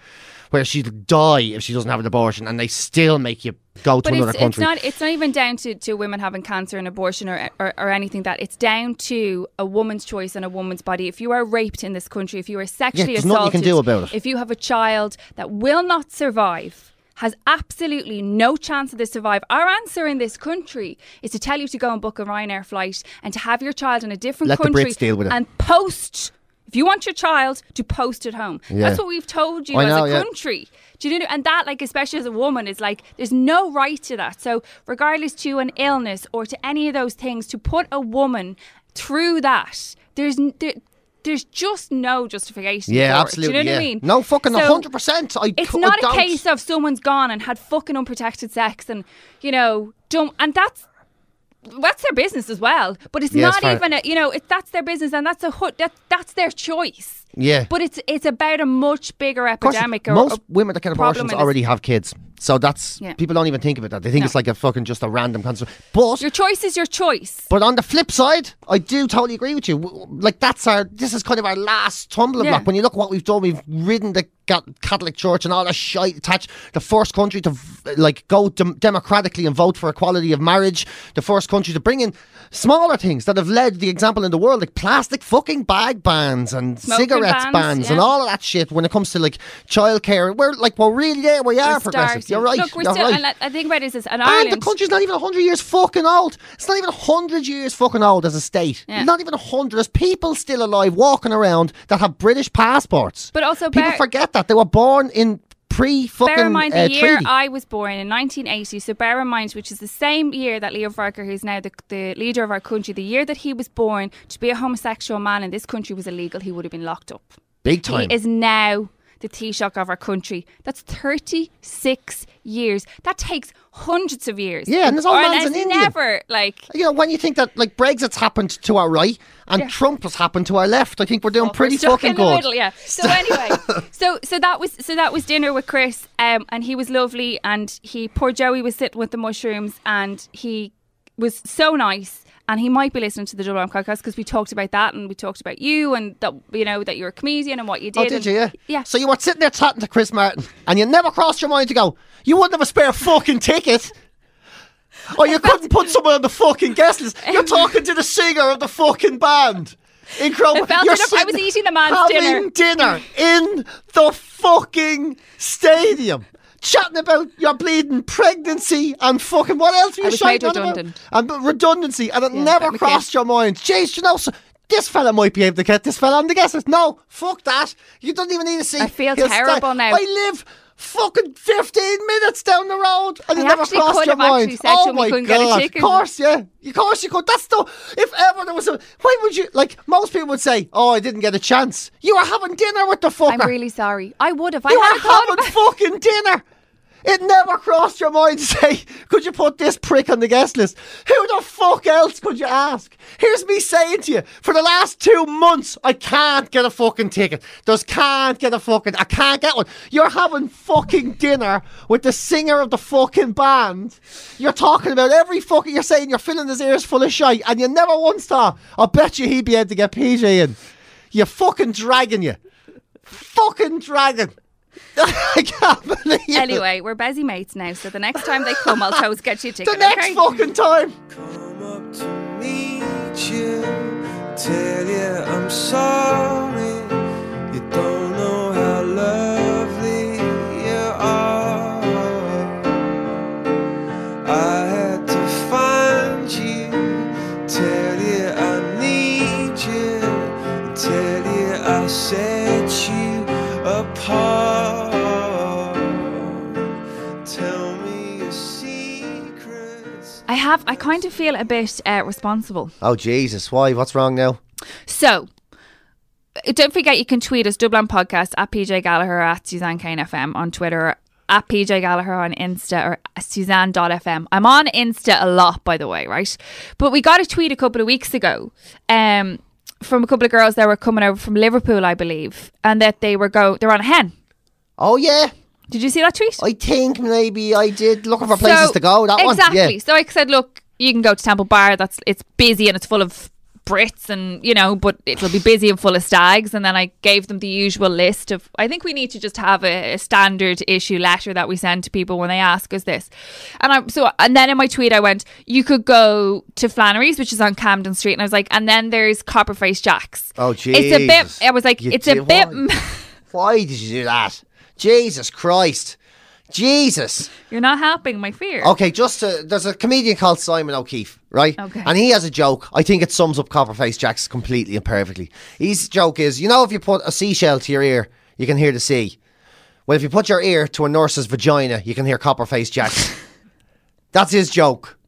where she'll die if she doesn't have an abortion, and they still make you go to But another it's, it's country. not it's not even down to, to women having cancer and abortion or, or or anything that it's down to a woman's choice and a woman's body. If you are raped in this country, if you are sexually there's nothing you assaulted, can do about it. if you have a child that will not survive, has absolutely no chance of this survive. Our answer in this country is to tell you to go and book a Ryanair flight and to have your child in a different Let the country Brits deal with it. and post. If you want your child to post at home, Yeah. that's what we've told you I as know, a yeah. country. Do you know? And that, like, especially as a woman, is like there's no right to that. So, regardless to an illness or to any of those things, to put a woman through that, there's there, there's just no justification. Yeah, absolutely. Do you know yeah. what I mean? No, fucking So, hundred percent. I It's c- I not a don't- case of someone's gone and had fucking unprotected sex and you know, don't, and that's that's their business as well. But it's Yeah, it's not even a, you know, it, that's their business and that's a hu- that that's their choice. Yeah. But it's it's about a much bigger Of course, epidemic. or most a women that get problem abortions in this- already have kids, so that's Yeah. people don't even think about that. They think it's like a fucking just a random concern. But Your choice is your choice. But on the flip side, I do totally agree with you. W- Like that's our, this is kind of our last tumbling Yeah. block. When you look what we've done, we've ridden the Ca- Catholic Church and all that shit attached. The first country to like go dem- democratically and vote for equality of marriage. The first country to bring in smaller things that have led the example in the world, like plastic fucking bag bans and Smoking cigarettes bans, bans, and all of that shit. When it comes to like childcare, we're like we're really there. We are We're progressive. starting. You're right. Look, we're You're still. right. And I- think about it is, and And the country's not even 100 years fucking old. It's not even 100 years fucking old as a state. Yeah. Not even 100. There's people still alive walking around that have British passports. But also people bear- forget that. They were born in pre fucking Bear in mind uh, the year treaty. I was born in 1980. So bear in mind, which is the same year that Leo Varadkar, who's now the, the leader of our country, the year that he was born, to be a homosexual man in this country was illegal. He would have been locked up. Big time. He is now the Taoiseach of our country. That's 36 years. That takes hundreds of years. Yeah, and there's all it's in India. never like. you know, when you think that like Brexit's happened to our right and Yeah. Trump has happened to our left, I think we're doing pretty We're fucking good. middle, yeah. So anyway, <laughs> so so that was so that was dinner with Chris, um, and he was lovely, and he poor Joey was sitting with the mushrooms, and he was so nice. And he might be listening to the Double M podcast because we talked about that, and we talked about you, and that you know that you're a comedian and what you did. Oh, did you? Yeah. Yeah. So you were sitting there chatting to Chris Martin, and you never crossed your mind to go, you wouldn't have a spare fucking ticket. Or you couldn't put someone on the fucking guest list. <laughs> You're talking to the singer of the fucking band. In Croker. I felt You're if I was eating a man's having dinner in the fucking stadium. Chatting about your bleeding pregnancy and fucking what else were you shouting about? And redundancy, and it Yeah, never crossed your mind. Jeez, you know, so this fella might be able to get this fella on the guest list. No, fuck that. You don't even need to see. I feel He'll terrible now. I live fucking 15 minutes down the road and I it never crossed could your mind. actually said to oh my couldn't get a God. Of course, yeah. Of course you could. That's the, if ever there was a, why would you, like, most people would say, oh, I didn't get a chance. You were having dinner with the fucker. I'm really sorry. I would have. I you had were having fucking dinner. It never crossed your mind to say, could you put this prick on the guest list? Who the fuck else could you ask? Here's me saying to you, for the last two months, I can't get a fucking ticket. Just can't get a fucking, I can't get one. You're having fucking dinner with the singer of the fucking band. You're talking about every fucking, you're saying you're filling his ears full of shite, and you never once thought, I bet you he'd be able to get PJ in. You're fucking dragon, you. Fucking dragon. <laughs> I can't believe it. Anyway, we're busy mates now, so the next time they come, I'll toast get you a ticket. <laughs> The next okay? fucking time. meet you, tell you I'm sorry. You don't know how lovely you are. I had to find you, tell you I need you, tell you I set you apart. I have. I kind of feel a bit uh, responsible. Oh Jesus! Why? What's wrong now? So, don't forget you can tweet us Dublin Podcast at PJ Gallagher at Suzanne Kane FM on Twitter at PJ Gallagher on Insta or Suzanne.fm. I'm on Insta a lot, by the way, right? But we got a tweet a couple of weeks ago um, from a couple of girls that were coming over from Liverpool, I believe, and that they were go they're on a hen. Oh yeah. Did you see that tweet? I think maybe I did looking for places So- to go. That exactly. one. Yeah. So I said, look, you can go to Temple Bar. That's it's busy and it's full of Brits and you know, but it'll be busy and full of stags. And then I gave them the usual list of. I think we need to just have a, a standard issue letter that we send to people when they ask us this. And I so and then in my tweet I went, you could go to Flannery's, which is on Camden Street, and I was like, and then there's Copperface Jacks. Oh jeez. It's a bit. I was like, You it's a bit. why? <laughs> Why did you do that? Jesus Christ! Jesus. You're not helping my fear. Okay, just uh, there's a comedian called Simon O'Keefe, right? Okay. And he has a joke. I think it sums up Copperface Jack's completely and perfectly. His joke is, you know, if you put a seashell to your ear, you can hear the sea. Well, if you put your ear to a nurse's vagina, you can hear Copperface Jacks. <laughs> That's his joke.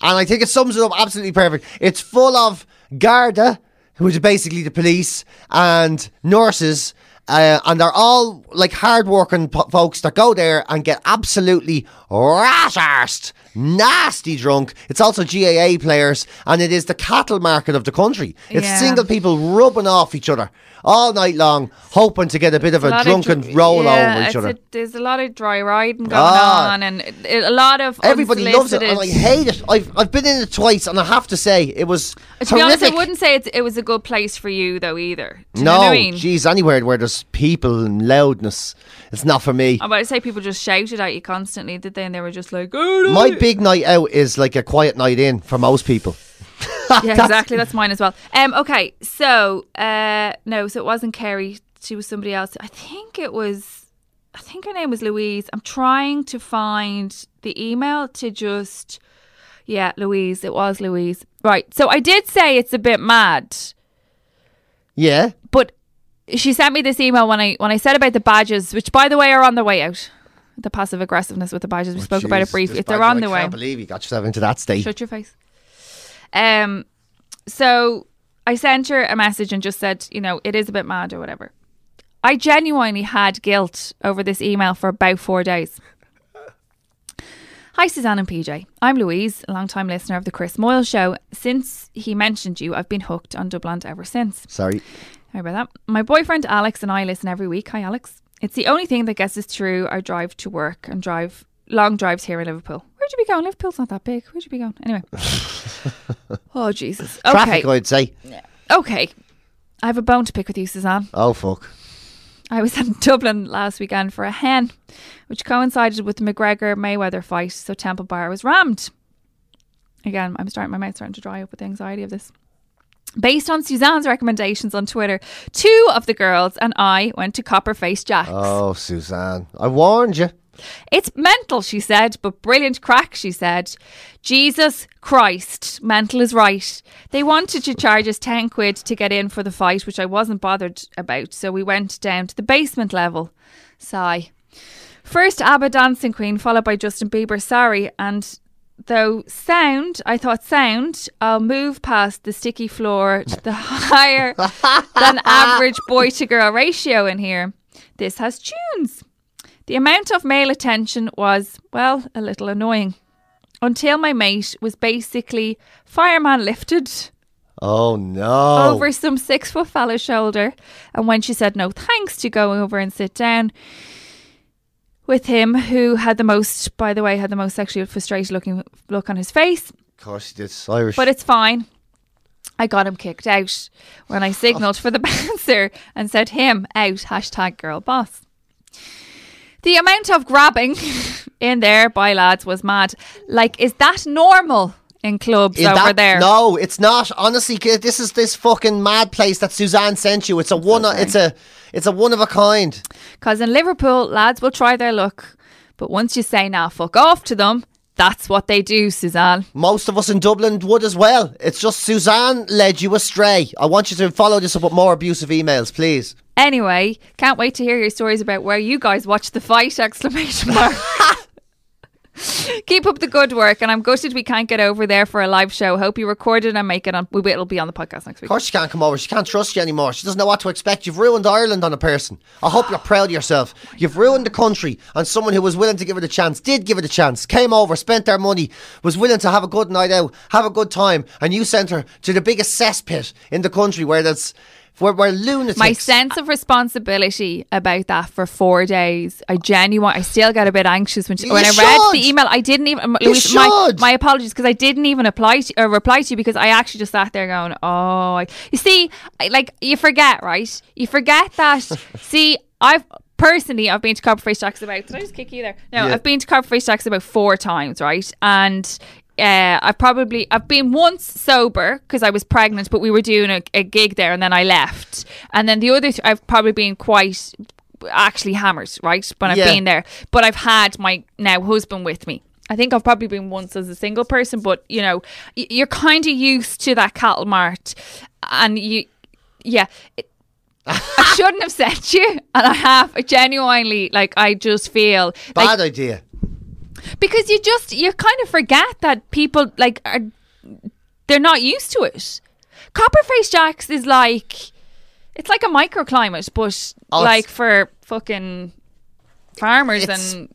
And I think it sums it up absolutely perfect. It's full of Garda, who is basically the police, and nurses. Uh, and they're all like hard-working po- folks that go there and get absolutely rat-arsed, nasty drunk. It's also GAA players, and it is the cattle market of the country. It's Yeah. single people rubbing off each other all night long, hoping to get a bit of A a drunken dr- roll yeah, over each other. a- there's a lot of dry riding going Ah. on, and a lot of Everybody loves it, and I hate it. I've I've been in it twice, and I have to say it was To be honest, I wouldn't say it's, it was a good place for you though either. Do you no, know I mean? geez, anywhere where there's people and loudness, it's not for me. I'm about to say people just shouted at you constantly, did they? And they were just like, oh, My no." Big night out is like a quiet night in for most people. <laughs> yeah, <laughs> exactly. That's mine as well. Um, okay, so uh, no, so it wasn't Kerry. She was somebody else. I think it was. I think her name was Louise. I'm trying to find the email to just. Yeah, Louise. It was Louise. Right. So I did say it's a bit mad, Yeah, but she sent me this email when I when I said about the badges, which by the way are on the way out. The passive aggressiveness with the badges. We spoke about it briefly. They're on I the way. can't believe you got yourself into that state. Shut your face. Um, so I sent her a message and just said, you know, it is a bit mad or whatever. I genuinely had guilt over this email for about four days. Hi, Suzanne and PJ. I'm Louise, a long time listener of the Chris Moyles Show. Since he mentioned you, I've been hooked on Dublin ever since. Sorry. Sorry about that. My boyfriend Alex and I listen every week. Hi, Alex. It's the only thing that gets us through our drive to work and drive long drives here in Liverpool. Where'd you be going? Liverpool's not that big. Where'd you be going? Anyway. <laughs> oh, Jesus. Okay. Traffic, I'd say. Okay. I have a bone to pick with you, Suzanne. Oh fuck. I was in <laughs> Dublin last weekend for a hen, which coincided with the McGregor Mayweather fight, so Temple Bar was rammed. Again, I'm starting my mouth's starting to dry up with the anxiety of this. Based on Suzanne's recommendations on Twitter, two of the girls and I went to Copperface Jack's. Oh, Suzanne, I warned you. It's mental, she said, but brilliant crack, she said. Jesus Christ, mental is right. They wanted to charge us 10 quid to get in for the fight, which I wasn't bothered about, so we went down to the basement level. Sigh. First ABBA Dancing Queen, followed by Justin Bieber, sorry, and though sound, I thought sound, I'll move past the sticky floor to the <laughs> higher than average boy to girl ratio in here. This has tunes. The amount of male attention was, well, a little annoying. Until my mate was basically fireman lifted Oh no. over some six foot fella's shoulder. And when she said no thanks to go over and sit down with him, who had the most, by the way, had the most sexually frustrated looking look on his face, Of course, you did. It's Irish. but it's fine. I got him kicked out when I signalled for the <laughs> bouncer and said him out, hashtag girl boss. The amount of grabbing <laughs> in there by lads was mad. Like, is that normal in clubs Is over that- there? No, it's not. Honestly, this is this fucking mad place that Suzanne sent you. It's a one. It's a. It's a one of a kind. Because in Liverpool, lads will try their luck. But once you say, nah, fuck off to them, that's what they do, Suzanne. Most of us in Dublin would as well. It's just Suzanne led you astray. I want you to follow this up with more abusive emails, please. Anyway, can't wait to hear your stories about where you guys watched the fight! Exclamation mark. <laughs> Keep up the good work, and I'm gutted we can't get over there for a live show. Hope you recorded and make it on. It'll be on the podcast next week. Of course, she can't come over. She can't trust you anymore. She doesn't know what to expect. You've ruined Ireland on a person. I hope you're proud of yourself. You've ruined the country on someone who was willing to give it a chance, did give it a chance, came over, spent their money, was willing to have a good night out, have a good time, and you sent her to the biggest cesspit in the country where there's where, where lunatics. My sense of responsibility about that for four days, I genuinely, I still get a bit anxious when, she, when I read the email. I didn't even, You Louise, my, my apologies because I didn't even apply to, or reply to you because I actually just sat there going, oh, I, you see, I, like you forget, right? You forget that. <laughs> see, I've personally, I've been to Copperface Jacks about. Did I just kick you there? No, Yeah. I've been to Copperface Jacks about four times, right? And uh, I've probably I've been once sober because I was pregnant, but we were doing a, a gig there, and then I left. And then the other, th- I've probably been quite actually hammered, right? When I've Yeah. been there, but I've had my now husband with me. I think I've probably been once as a single person, but you know, y- you're kind of used to that cattle mart, and you, yeah. It, I <laughs> shouldn't have said you, and I have genuinely like I just feel like Bad idea. Because you just you kind of forget that people like are they're not used to it. Copperface Jacks is like it's like a microclimate, but Oh, like for fucking farmers It's- and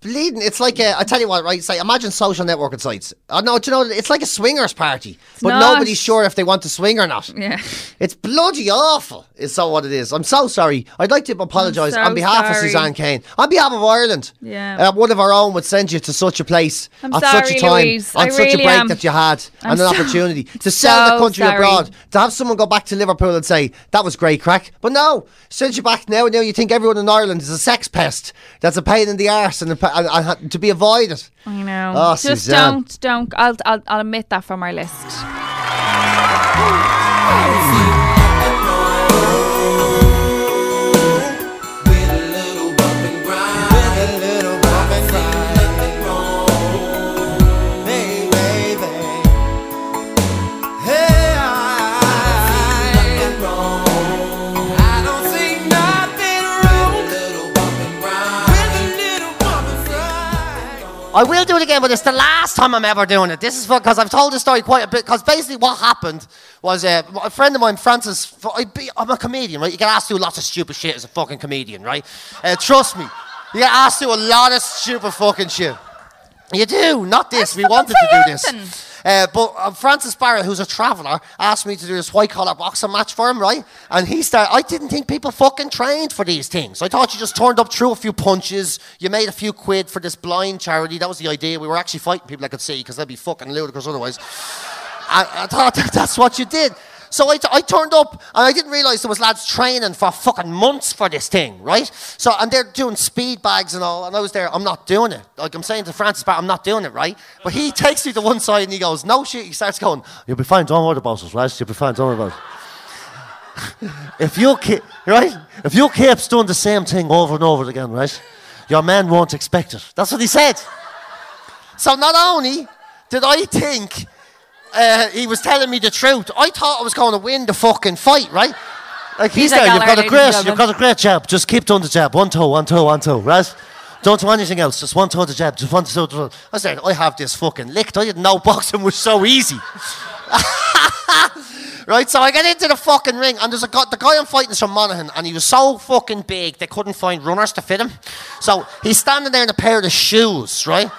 Bleeding. It's like a. I tell you what, right? Say, imagine social networking sites. I no, do you know? It's like a swingers party, but not. nobody's sure if they want to swing or not. yeah. It's bloody awful. Is so what it is. I'm so sorry. I'd like to apologise so on behalf sorry. of Suzanne Kane, on behalf of Ireland. Yeah. Uh, one of our own would send you to such a place I'm at such a time, Louise. on I such a break am. that you had, I'm and an so- opportunity to sell the country sorry. abroad. To have someone go back to Liverpool and say that was great crack, but no, sends you back now. Now you think everyone in Ireland is a sex pest. That's a pain in the arse and, a, and, and to be avoided. I know. Oh, Just Suzanne. don't don't I'll, I'll I'll omit that from our list. Mm. I will do it again, but it's the last time I'm ever doing it. This is because I've told the story quite a bit. Because basically, what happened was uh, a friend of mine, Francis. I be- I'm a comedian, right? You get asked to do lots of stupid shit as a fucking comedian, right? Uh, trust me, you get asked to do a lot of stupid fucking shit. You do, not this. we wanted to do this. Uh, but uh, Francis Barrett, who's a traveller, asked me to do this white collar boxing match for him, right? And he started. I didn't think people fucking trained for these things. I thought you just turned up, threw a few punches, you made a few quid for this blind charity. That was the idea. We were actually fighting people I could see because they'd be fucking ludicrous otherwise. I, I thought that <laughs> that's what you did. So I, t- I turned up and I didn't realise there was lads training for fucking months for this thing, right? So and they're doing speed bags and all, and I was there. I'm not doing it. Like I'm saying to Francis, Barrett, I'm not doing it, right? But he <laughs> takes me to one side and he goes, "No shit." He starts going, "You'll be fine. Don't worry about it, lads. You'll be fine. Don't worry about it." <laughs> if you keep right, if you keep doing the same thing over and over again, right, your man won't expect it. That's what he said. So not only did I think uh, he was telling me the truth, I thought I was going to win the fucking fight, right? Like he's, He's like, there, you've got a great, you've got a great jab. Just keep doing the jab. One toe, one toe, one toe, right? Don't do anything else. Just one toe the jab. Just one toe. The... I said, I have this fucking licked. I didn't know boxing was so easy. <laughs> right, so I get into the fucking ring, and there's a guy, the guy I'm fighting is from Monaghan, and he was so fucking big they couldn't find runners to fit him. So he's standing there in a pair of shoes, right?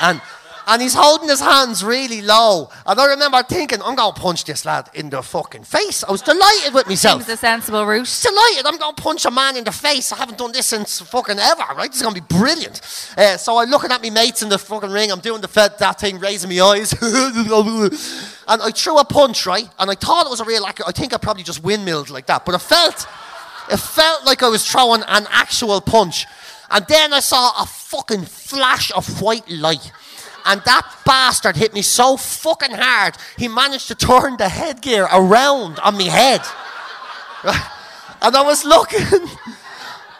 And and he's holding his hands really low. And I remember thinking, I'm going to punch this lad in the fucking face. I was delighted with <laughs> myself. Seems a sensible route. Delighted. I'm going to punch a man in the face. I haven't done this since fucking ever, right? This is going to be brilliant. Uh, so I'm looking at me mates in the fucking ring. I'm doing the fed, that thing, raising my eyes. <laughs> and I threw a punch, right? And I thought it was a real accurate. I think I probably just windmilled like that. But I felt, it felt like I was throwing an actual punch. And then I saw a fucking flash of white light. And that bastard hit me so fucking hard, he managed to turn the headgear around on me head. <laughs> And I was looking,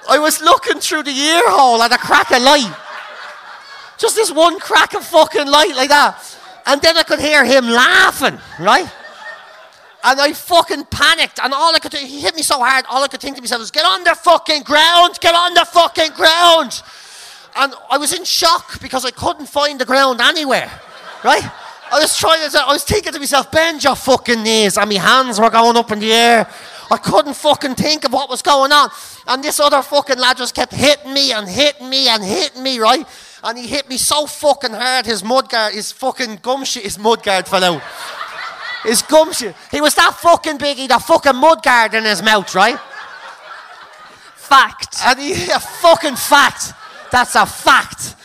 I was looking through the ear hole at a crack of light. Just this one crack of fucking light like that. And then I could hear him laughing, right? And I fucking panicked, and all I could do, he hit me so hard, all I could think to myself was, get on the fucking ground, get on the fucking ground. And I was in shock because I couldn't find the ground anywhere, right? I was trying to, I was thinking to myself, bend your fucking knees, and my hands were going up in the air. I couldn't fucking think of what was going on. And this other fucking lad just kept hitting me and hitting me and hitting me, right? And he hit me so fucking hard, his mudguard, his fucking gumshoe, his mudguard fell out. His gumshoe. He was that fucking big, he had a fucking mudguard in his mouth, right? Fact. And he, a fucking fact. That's a fact.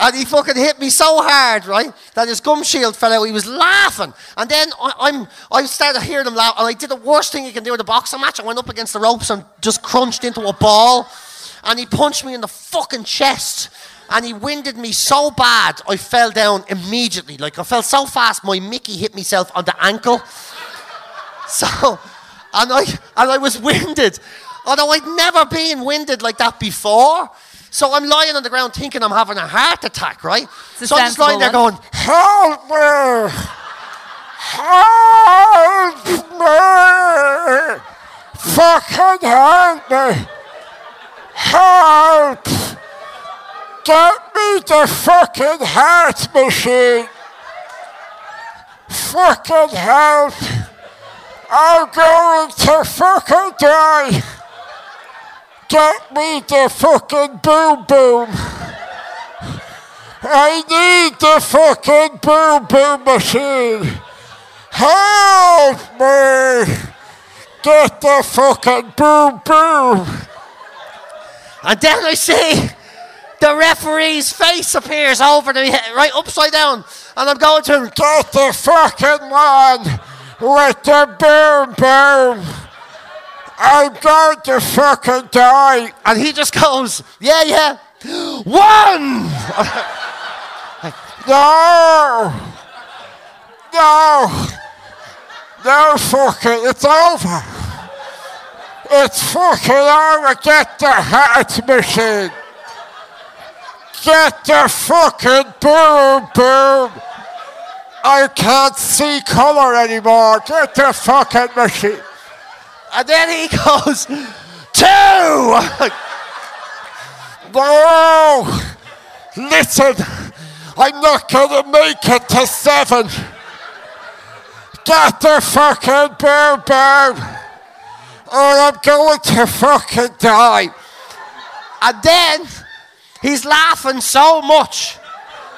And he fucking hit me so hard, right, that his gum shield fell out. He was laughing. And then I, I'm, I started hearing him laugh. And I did the worst thing you can do in a boxing match. I went up against the ropes and just crunched into a ball. And he punched me in the fucking chest. And he winded me so bad, I fell down immediately. Like, I fell so fast, my Mickey hit myself on the ankle. <laughs> So, and I, and I was winded. Although I'd never been winded like that before. So I'm lying on the ground thinking I'm having a heart attack, right? So I'm just lying there sensible going, help me! Help me! Fucking help me! Help! Get me the fucking heart machine! Fucking help! I'm going to fucking die! Get me the fucking boom boom! I need the fucking boom boom machine! Help me! Get the fucking boom boom! And then I see the referee's face appears over the head, right upside down, and I'm going to get the fucking one with the boom boom. I'm going to fucking die. And he just goes, yeah, yeah, one. no, no, no, fucking, it's over. It's fucking over. Get the heart machine. Get the fucking boom boom. I can't see colour anymore. Get the fucking machine. And then he <laughs> goes, two. no. Listen, I'm not gonna make it to seven. Get the fucking boom boom or I'm going to fucking die. And then he's laughing so much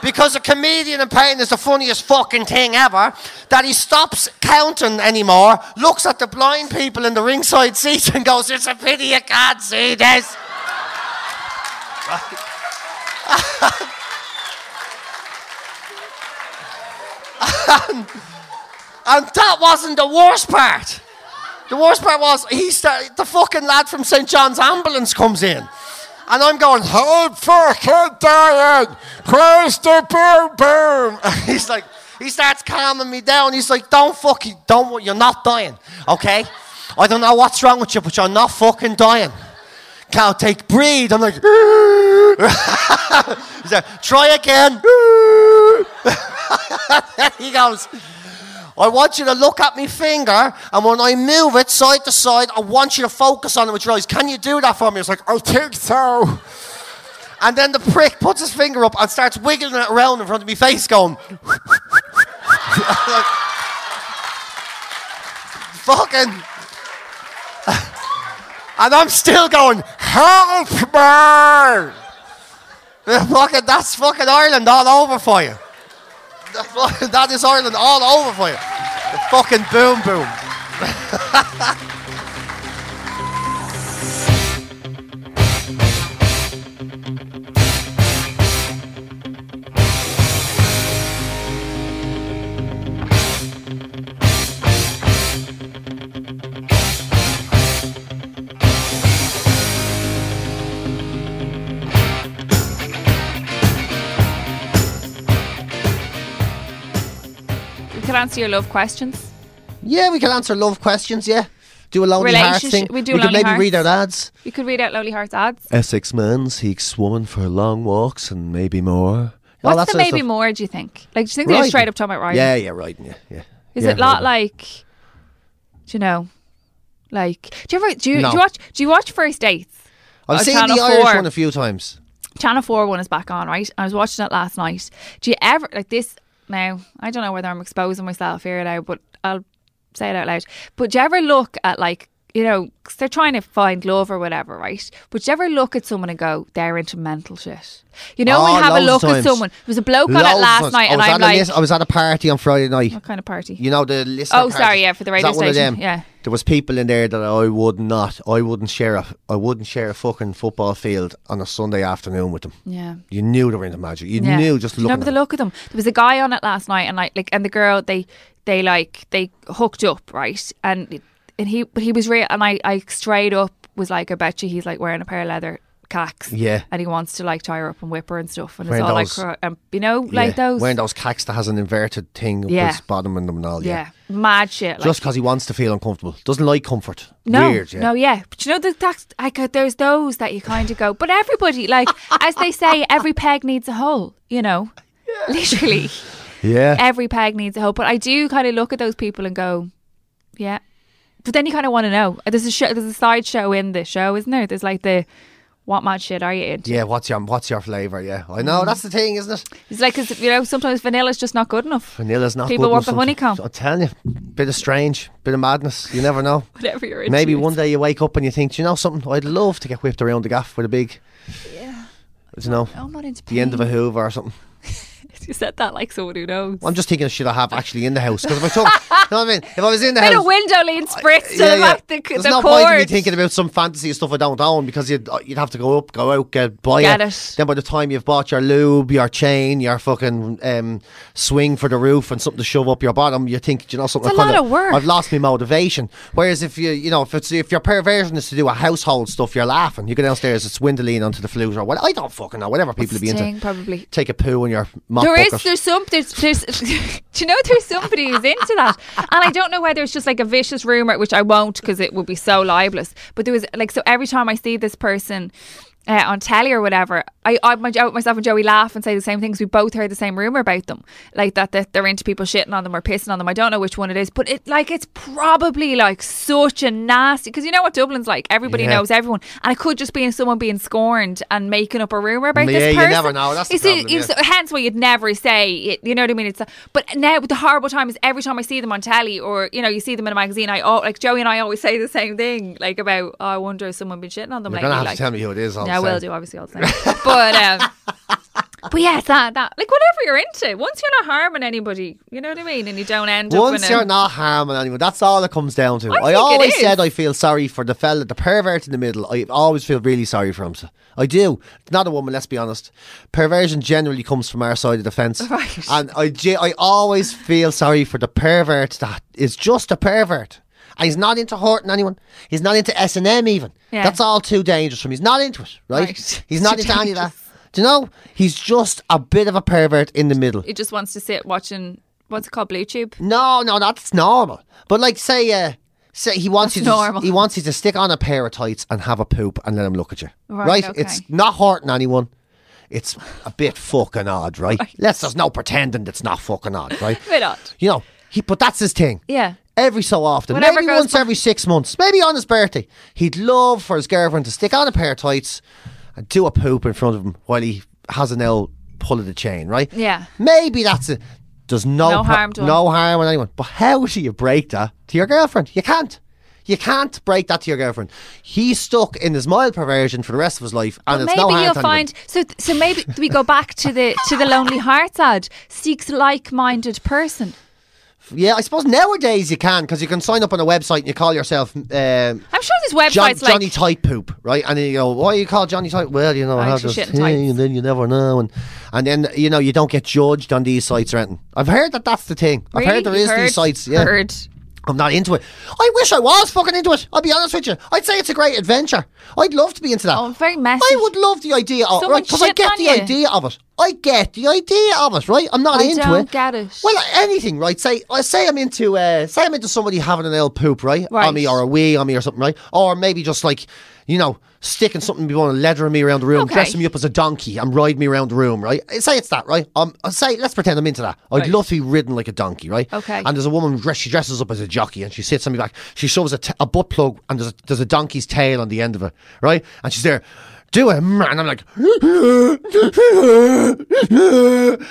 because a comedian in pain is the funniest fucking thing ever that he stops counting anymore, looks at the blind people in the ringside <laughs> seats and goes, It's a pity you can't see this. and, <laughs> and that wasn't the worst part. The worst part was he start, the fucking lad from St. John's ambulance comes in. And I'm going, I'm fucking dying. Where's the boom boom? And he's like, he starts calming me down. He's like, don't fucking, don't, you're not dying, okay? I don't know what's wrong with you, but you're not fucking dying. Can't take breathe. I'm like, <laughs> he's like, try again. <laughs> he goes, I want you to look at my finger, and when I move it side to side, I want you to focus on it with your eyes. Can you do that for me? It's like, I think so. And then the prick puts his finger up and starts wiggling it around in front of my face, going, <laughs> fucking. and I'm still going, help me! <laughs> Fucking, that's fucking Ireland all over for you. <laughs> That is Ireland all over for you. The fucking boom boom. <laughs> answer your love questions. Yeah, we can answer love questions, yeah. Do a lonely hearts Relationship- thing. we do could Lonely maybe read Hearts. out ads. You could read out Lonely Hearts ads. Essex man seeks woman for long walks and maybe more. All that What's the maybe stuff. more, do you think? Like, do you think they're Riding. straight up talking about riding? Yeah, yeah, right, yeah, yeah. Is yeah, it not riding. like, do you know, like, do you ever, do you, No. do you watch, do you watch First Dates? I've seen Channel the Irish 4? one a few times. Channel 4 one is back on, right? I was watching it last night. Do you ever, like this, now, I don't know whether I'm exposing myself here now, but I'll say it out loud. But do you ever look at, like, you know, 'cause they're trying to find love or whatever, right? But you ever look at someone and go, they're into mental shit? You know, Oh, you have a look at someone, there was a bloke on it last night, I and I'm at like, lis- I was at a party on Friday night. what kind of party? You know the list. Oh, sorry, yeah, for the radio that one of station, them? yeah. There was people in there that I would not, I wouldn't share a, I wouldn't share a fucking football field on a Sunday afternoon with them. Yeah. You knew they were into magic. You Yeah. knew just looking. remember the look of them? There was a guy on it last night, and like, like, and the girl they they like they hooked up, right? And and he but he was real, and I I straight up was like, I bet you he's like wearing a pair of leather cacks. Yeah. And he wants to like tie her up and whip her and stuff. And Wearing it's all those- like, um, you know, like Yeah, those. Wearing those cacks that has an inverted thing up Yeah. his bottom and them and all. yeah. Yeah. Mad shit. Like, Just because he wants to feel uncomfortable. Doesn't like comfort. no, Weird, yeah. no, yeah. But you know, that that's like there's those that you kind of go, but everybody, like as they say, <laughs> every peg needs a hole. You know, literally, <laughs> Yeah. every peg needs a hole. But I do kind of look at those people and go, yeah. But then you kind of want to know. There's a show, there's a side show in the show, isn't there? There's like the what mad shit are you into? Yeah, what's your what's your flavour? Yeah, I know Mm. that's the thing, isn't it? It's like 'cause, you know sometimes vanilla's just not good enough. Vanilla's not People good want the honeycomb. I'm telling you, bit of strange, bit of madness. You never know. <laughs> Whatever you're into. Maybe one day you wake up and you think, "Do you know something? I'd love to get whipped around the gaff with a big, Yeah. you know, I'm not into the end of a pain. Hoover or something." <laughs> You said that like someone who knows. I'm just thinking of shit I have actually in the house because if I took, <laughs> you know what I mean? If I was in the Bit house, of window lean spritz to the back the, There's the no point in me thinking about some fantasy stuff I don't own because you'd uh, you'd have to go up, go out, get buy Get it. it. Then by the time you've bought your lube, your chain, your fucking um, swing for the roof, and something to shove up your bottom, you think, you know something. It's a lot of work. I've lost my motivation. Whereas if you you know if it's if your perversion is to do a household stuff, you're laughing. You go downstairs, it's window onto the flute or what. I don't fucking know. Whatever people be into. Probably. Take a poo in your mop There is, there's some, there's, there's, <laughs> do you know, there's somebody who's into that, and I don't know whether it's just like a vicious rumor, which I won't because it would be so libelous. But there was like, so every time I see this person. Uh, on telly or whatever, I, I my, myself and Joey laugh and say the same things. We both heard the same rumor about them, like that, that they're into people shitting on them or pissing on them. I don't know which one it is, but it like it's probably like such a nasty because you know what Dublin's like. Everybody Yeah. knows everyone, and it could just be someone being scorned and making up a rumor about Yeah, this you person. never know. That's the You see, problem, you- yeah. so hence why you'd never say it, you know what I mean it's a, but now the horrible time is every time I see them on telly or you know you see them in a magazine I all like Joey and I always say the same thing like about oh, I wonder if someone been shitting on them You're lately gonna have like, to tell me who it is. I will do obviously all the time but um <laughs> but yeah it's that that like whatever you're into once you're not harming anybody you know what I mean and you don't end up Once in you're a, not harming anyone, that's all it comes down to. I I, always said I feel sorry for the fella, the pervert in the middle. I always feel really sorry for him. I do. Not a woman, let's be honest. Perversion generally comes from our side of the fence. <laughs> Right. And I, I always feel sorry for the pervert that is just a pervert. He's not into hurting anyone. He's not into S and M even. Yeah. That's all too dangerous for him. He's not into it, right? Right. <laughs> He's not into any of that. Do you know? He's just a bit of a pervert in the middle. He just wants to sit watching what's it called Blue Tube No, no, that's normal. But like, say, uh, say he wants That's you to normal. he wants you to stick on a pair of tights and have a poop and let him look at you. Right, okay. It's not hurting anyone. It's a bit fucking odd, right? <laughs> Let's there's no pretending it's not fucking odd, right? <laughs> bit odd You know, he but that's his thing. yeah Every so often, Whatever maybe once by- every six months, maybe on his birthday, he'd love for his girlfriend to stick on a pair of tights and do a poop in front of him while he has an L pull of the chain, right? Yeah. Maybe that's it. There's no No harm done. no harm on anyone. But how do you break that to your girlfriend? You can't. You can't break that to your girlfriend. He's stuck in his mild perversion for the rest of his life, and it's maybe no harm you'll find so so maybe we go back to the to the lonely hearts ad seeks like-minded person Yeah, I suppose nowadays you can because you can sign up on a website and you call yourself. Um, I'm sure there's websites John, like Johnny Tight Poop, right? And then you go, why you call Johnny Tight? Well, you know, I have this thing, tights. and then you never know, and and then you know you don't get judged on these sites or anything. I've heard that that's the thing. I've heard there You've is heard? these sites. Yeah, Heard. I'm not into it. I wish I was fucking into it. I'll be honest with you. I'd say it's a great adventure. I'd love to be into that. Oh, very messy. I would love the idea of Someone right because I get the you. idea of it. I get the idea of it, right? I'm not I into don't it. get it. Well, anything, right? Say, I say I'm into, uh, say I'm into somebody having an ill poop, right? Right. On me or a wee on me or something, right? Or maybe just like, you know, sticking something, want to leathering me around the room, Okay. dressing me up as a donkey and riding me around the room, right? Say it's that, right? Um, say, let's pretend I'm into that. I'd Right. love to be ridden like a donkey, right? Okay. And there's a woman, dress, she dresses up as a jockey and she sits on me back. She shows a, t- a butt plug and there's a, there's a donkey's tail on the end of it, right? And she's there. Do it, and I'm like, <laughs>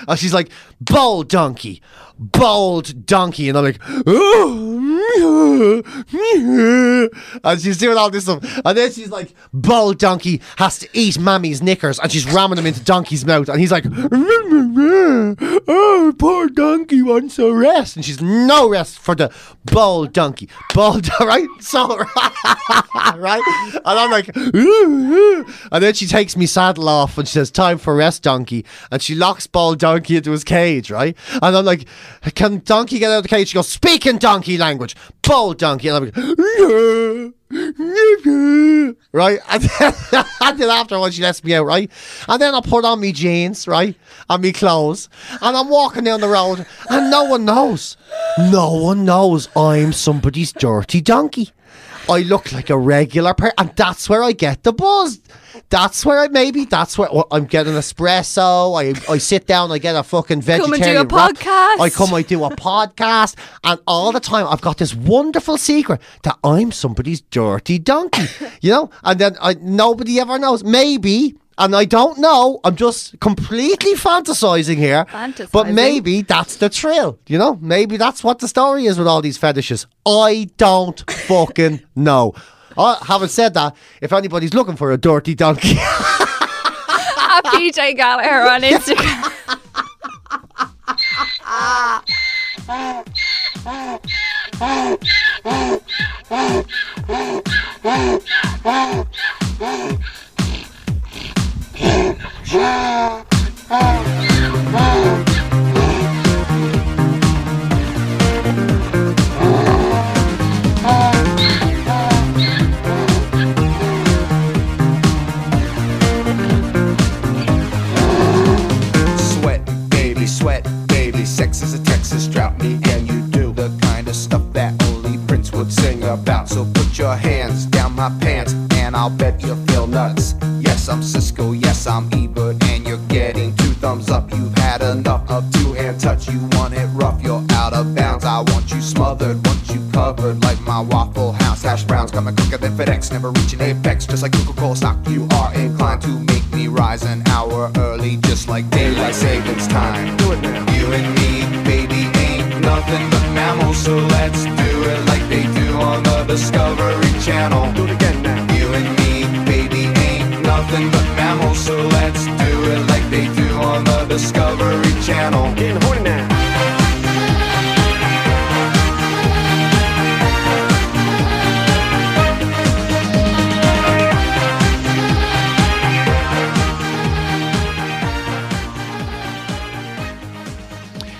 and she's like, bold donkey, bold donkey, and I'm like, oh, and she's doing all this stuff, and then she's like, bold donkey has to eat mammy's knickers, and she's ramming them into donkey's mouth, and he's like, oh, poor donkey wants a rest, and she's no rest for the bold donkey, bold, <laughs> right? So, <laughs> right, and I'm like, and then she takes me saddle off, and she says, time for rest, donkey, and she locks bold donkey into his cage, right, and I'm like, can donkey get out of the cage? She goes, speaking donkey language, bold donkey, and I'm like, right? And then, <laughs> and then afterwards, she lets me out, right? And then I put on me jeans, right? And me clothes. And I'm walking down the road, and no one knows. No one knows I'm somebody's dirty donkey. I look like a regular person, and that's where I get the buzz. That's where I maybe that's where well, I'm getting espresso. I I sit down, I get a fucking vegetarian. Come and do a wrap. podcast. I come, I do a podcast, and all the time I've got this wonderful secret that I'm somebody's dirty donkey, you know. And then I, nobody ever knows. Maybe. And I don't know. I'm just completely fantasizing here. But maybe that's the thrill, you know? Maybe that's what the story is with all these fetishes. I don't fucking <laughs> know. Uh, having said that, if anybody's looking for a dirty donkey, <laughs> At PJ Gallagher on Instagram. <laughs> your hands down my pants, and I'll bet you'll feel nuts. Yes, I'm Siskel. Yes, I'm Ebert, and you're getting two thumbs up. You've had enough of two-hand touch. You want it rough, you're out of bounds. I want you smothered, want you covered like my Waffle House hash browns. Coming quicker than FedEx, never reaching apex. Just like Coca-Cola stock, you are inclined to make me rise an hour early, just like daylight savings time. Do it now. You and me, baby, ain't nothing but mammals, so let's do it like they do on the Discovery Channel. Do it again now. Nothing but mammals, so let's do it like they do on the Discovery Channel. Getting horny now.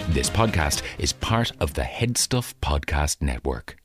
This podcast is part of the Headstuff Podcast Network.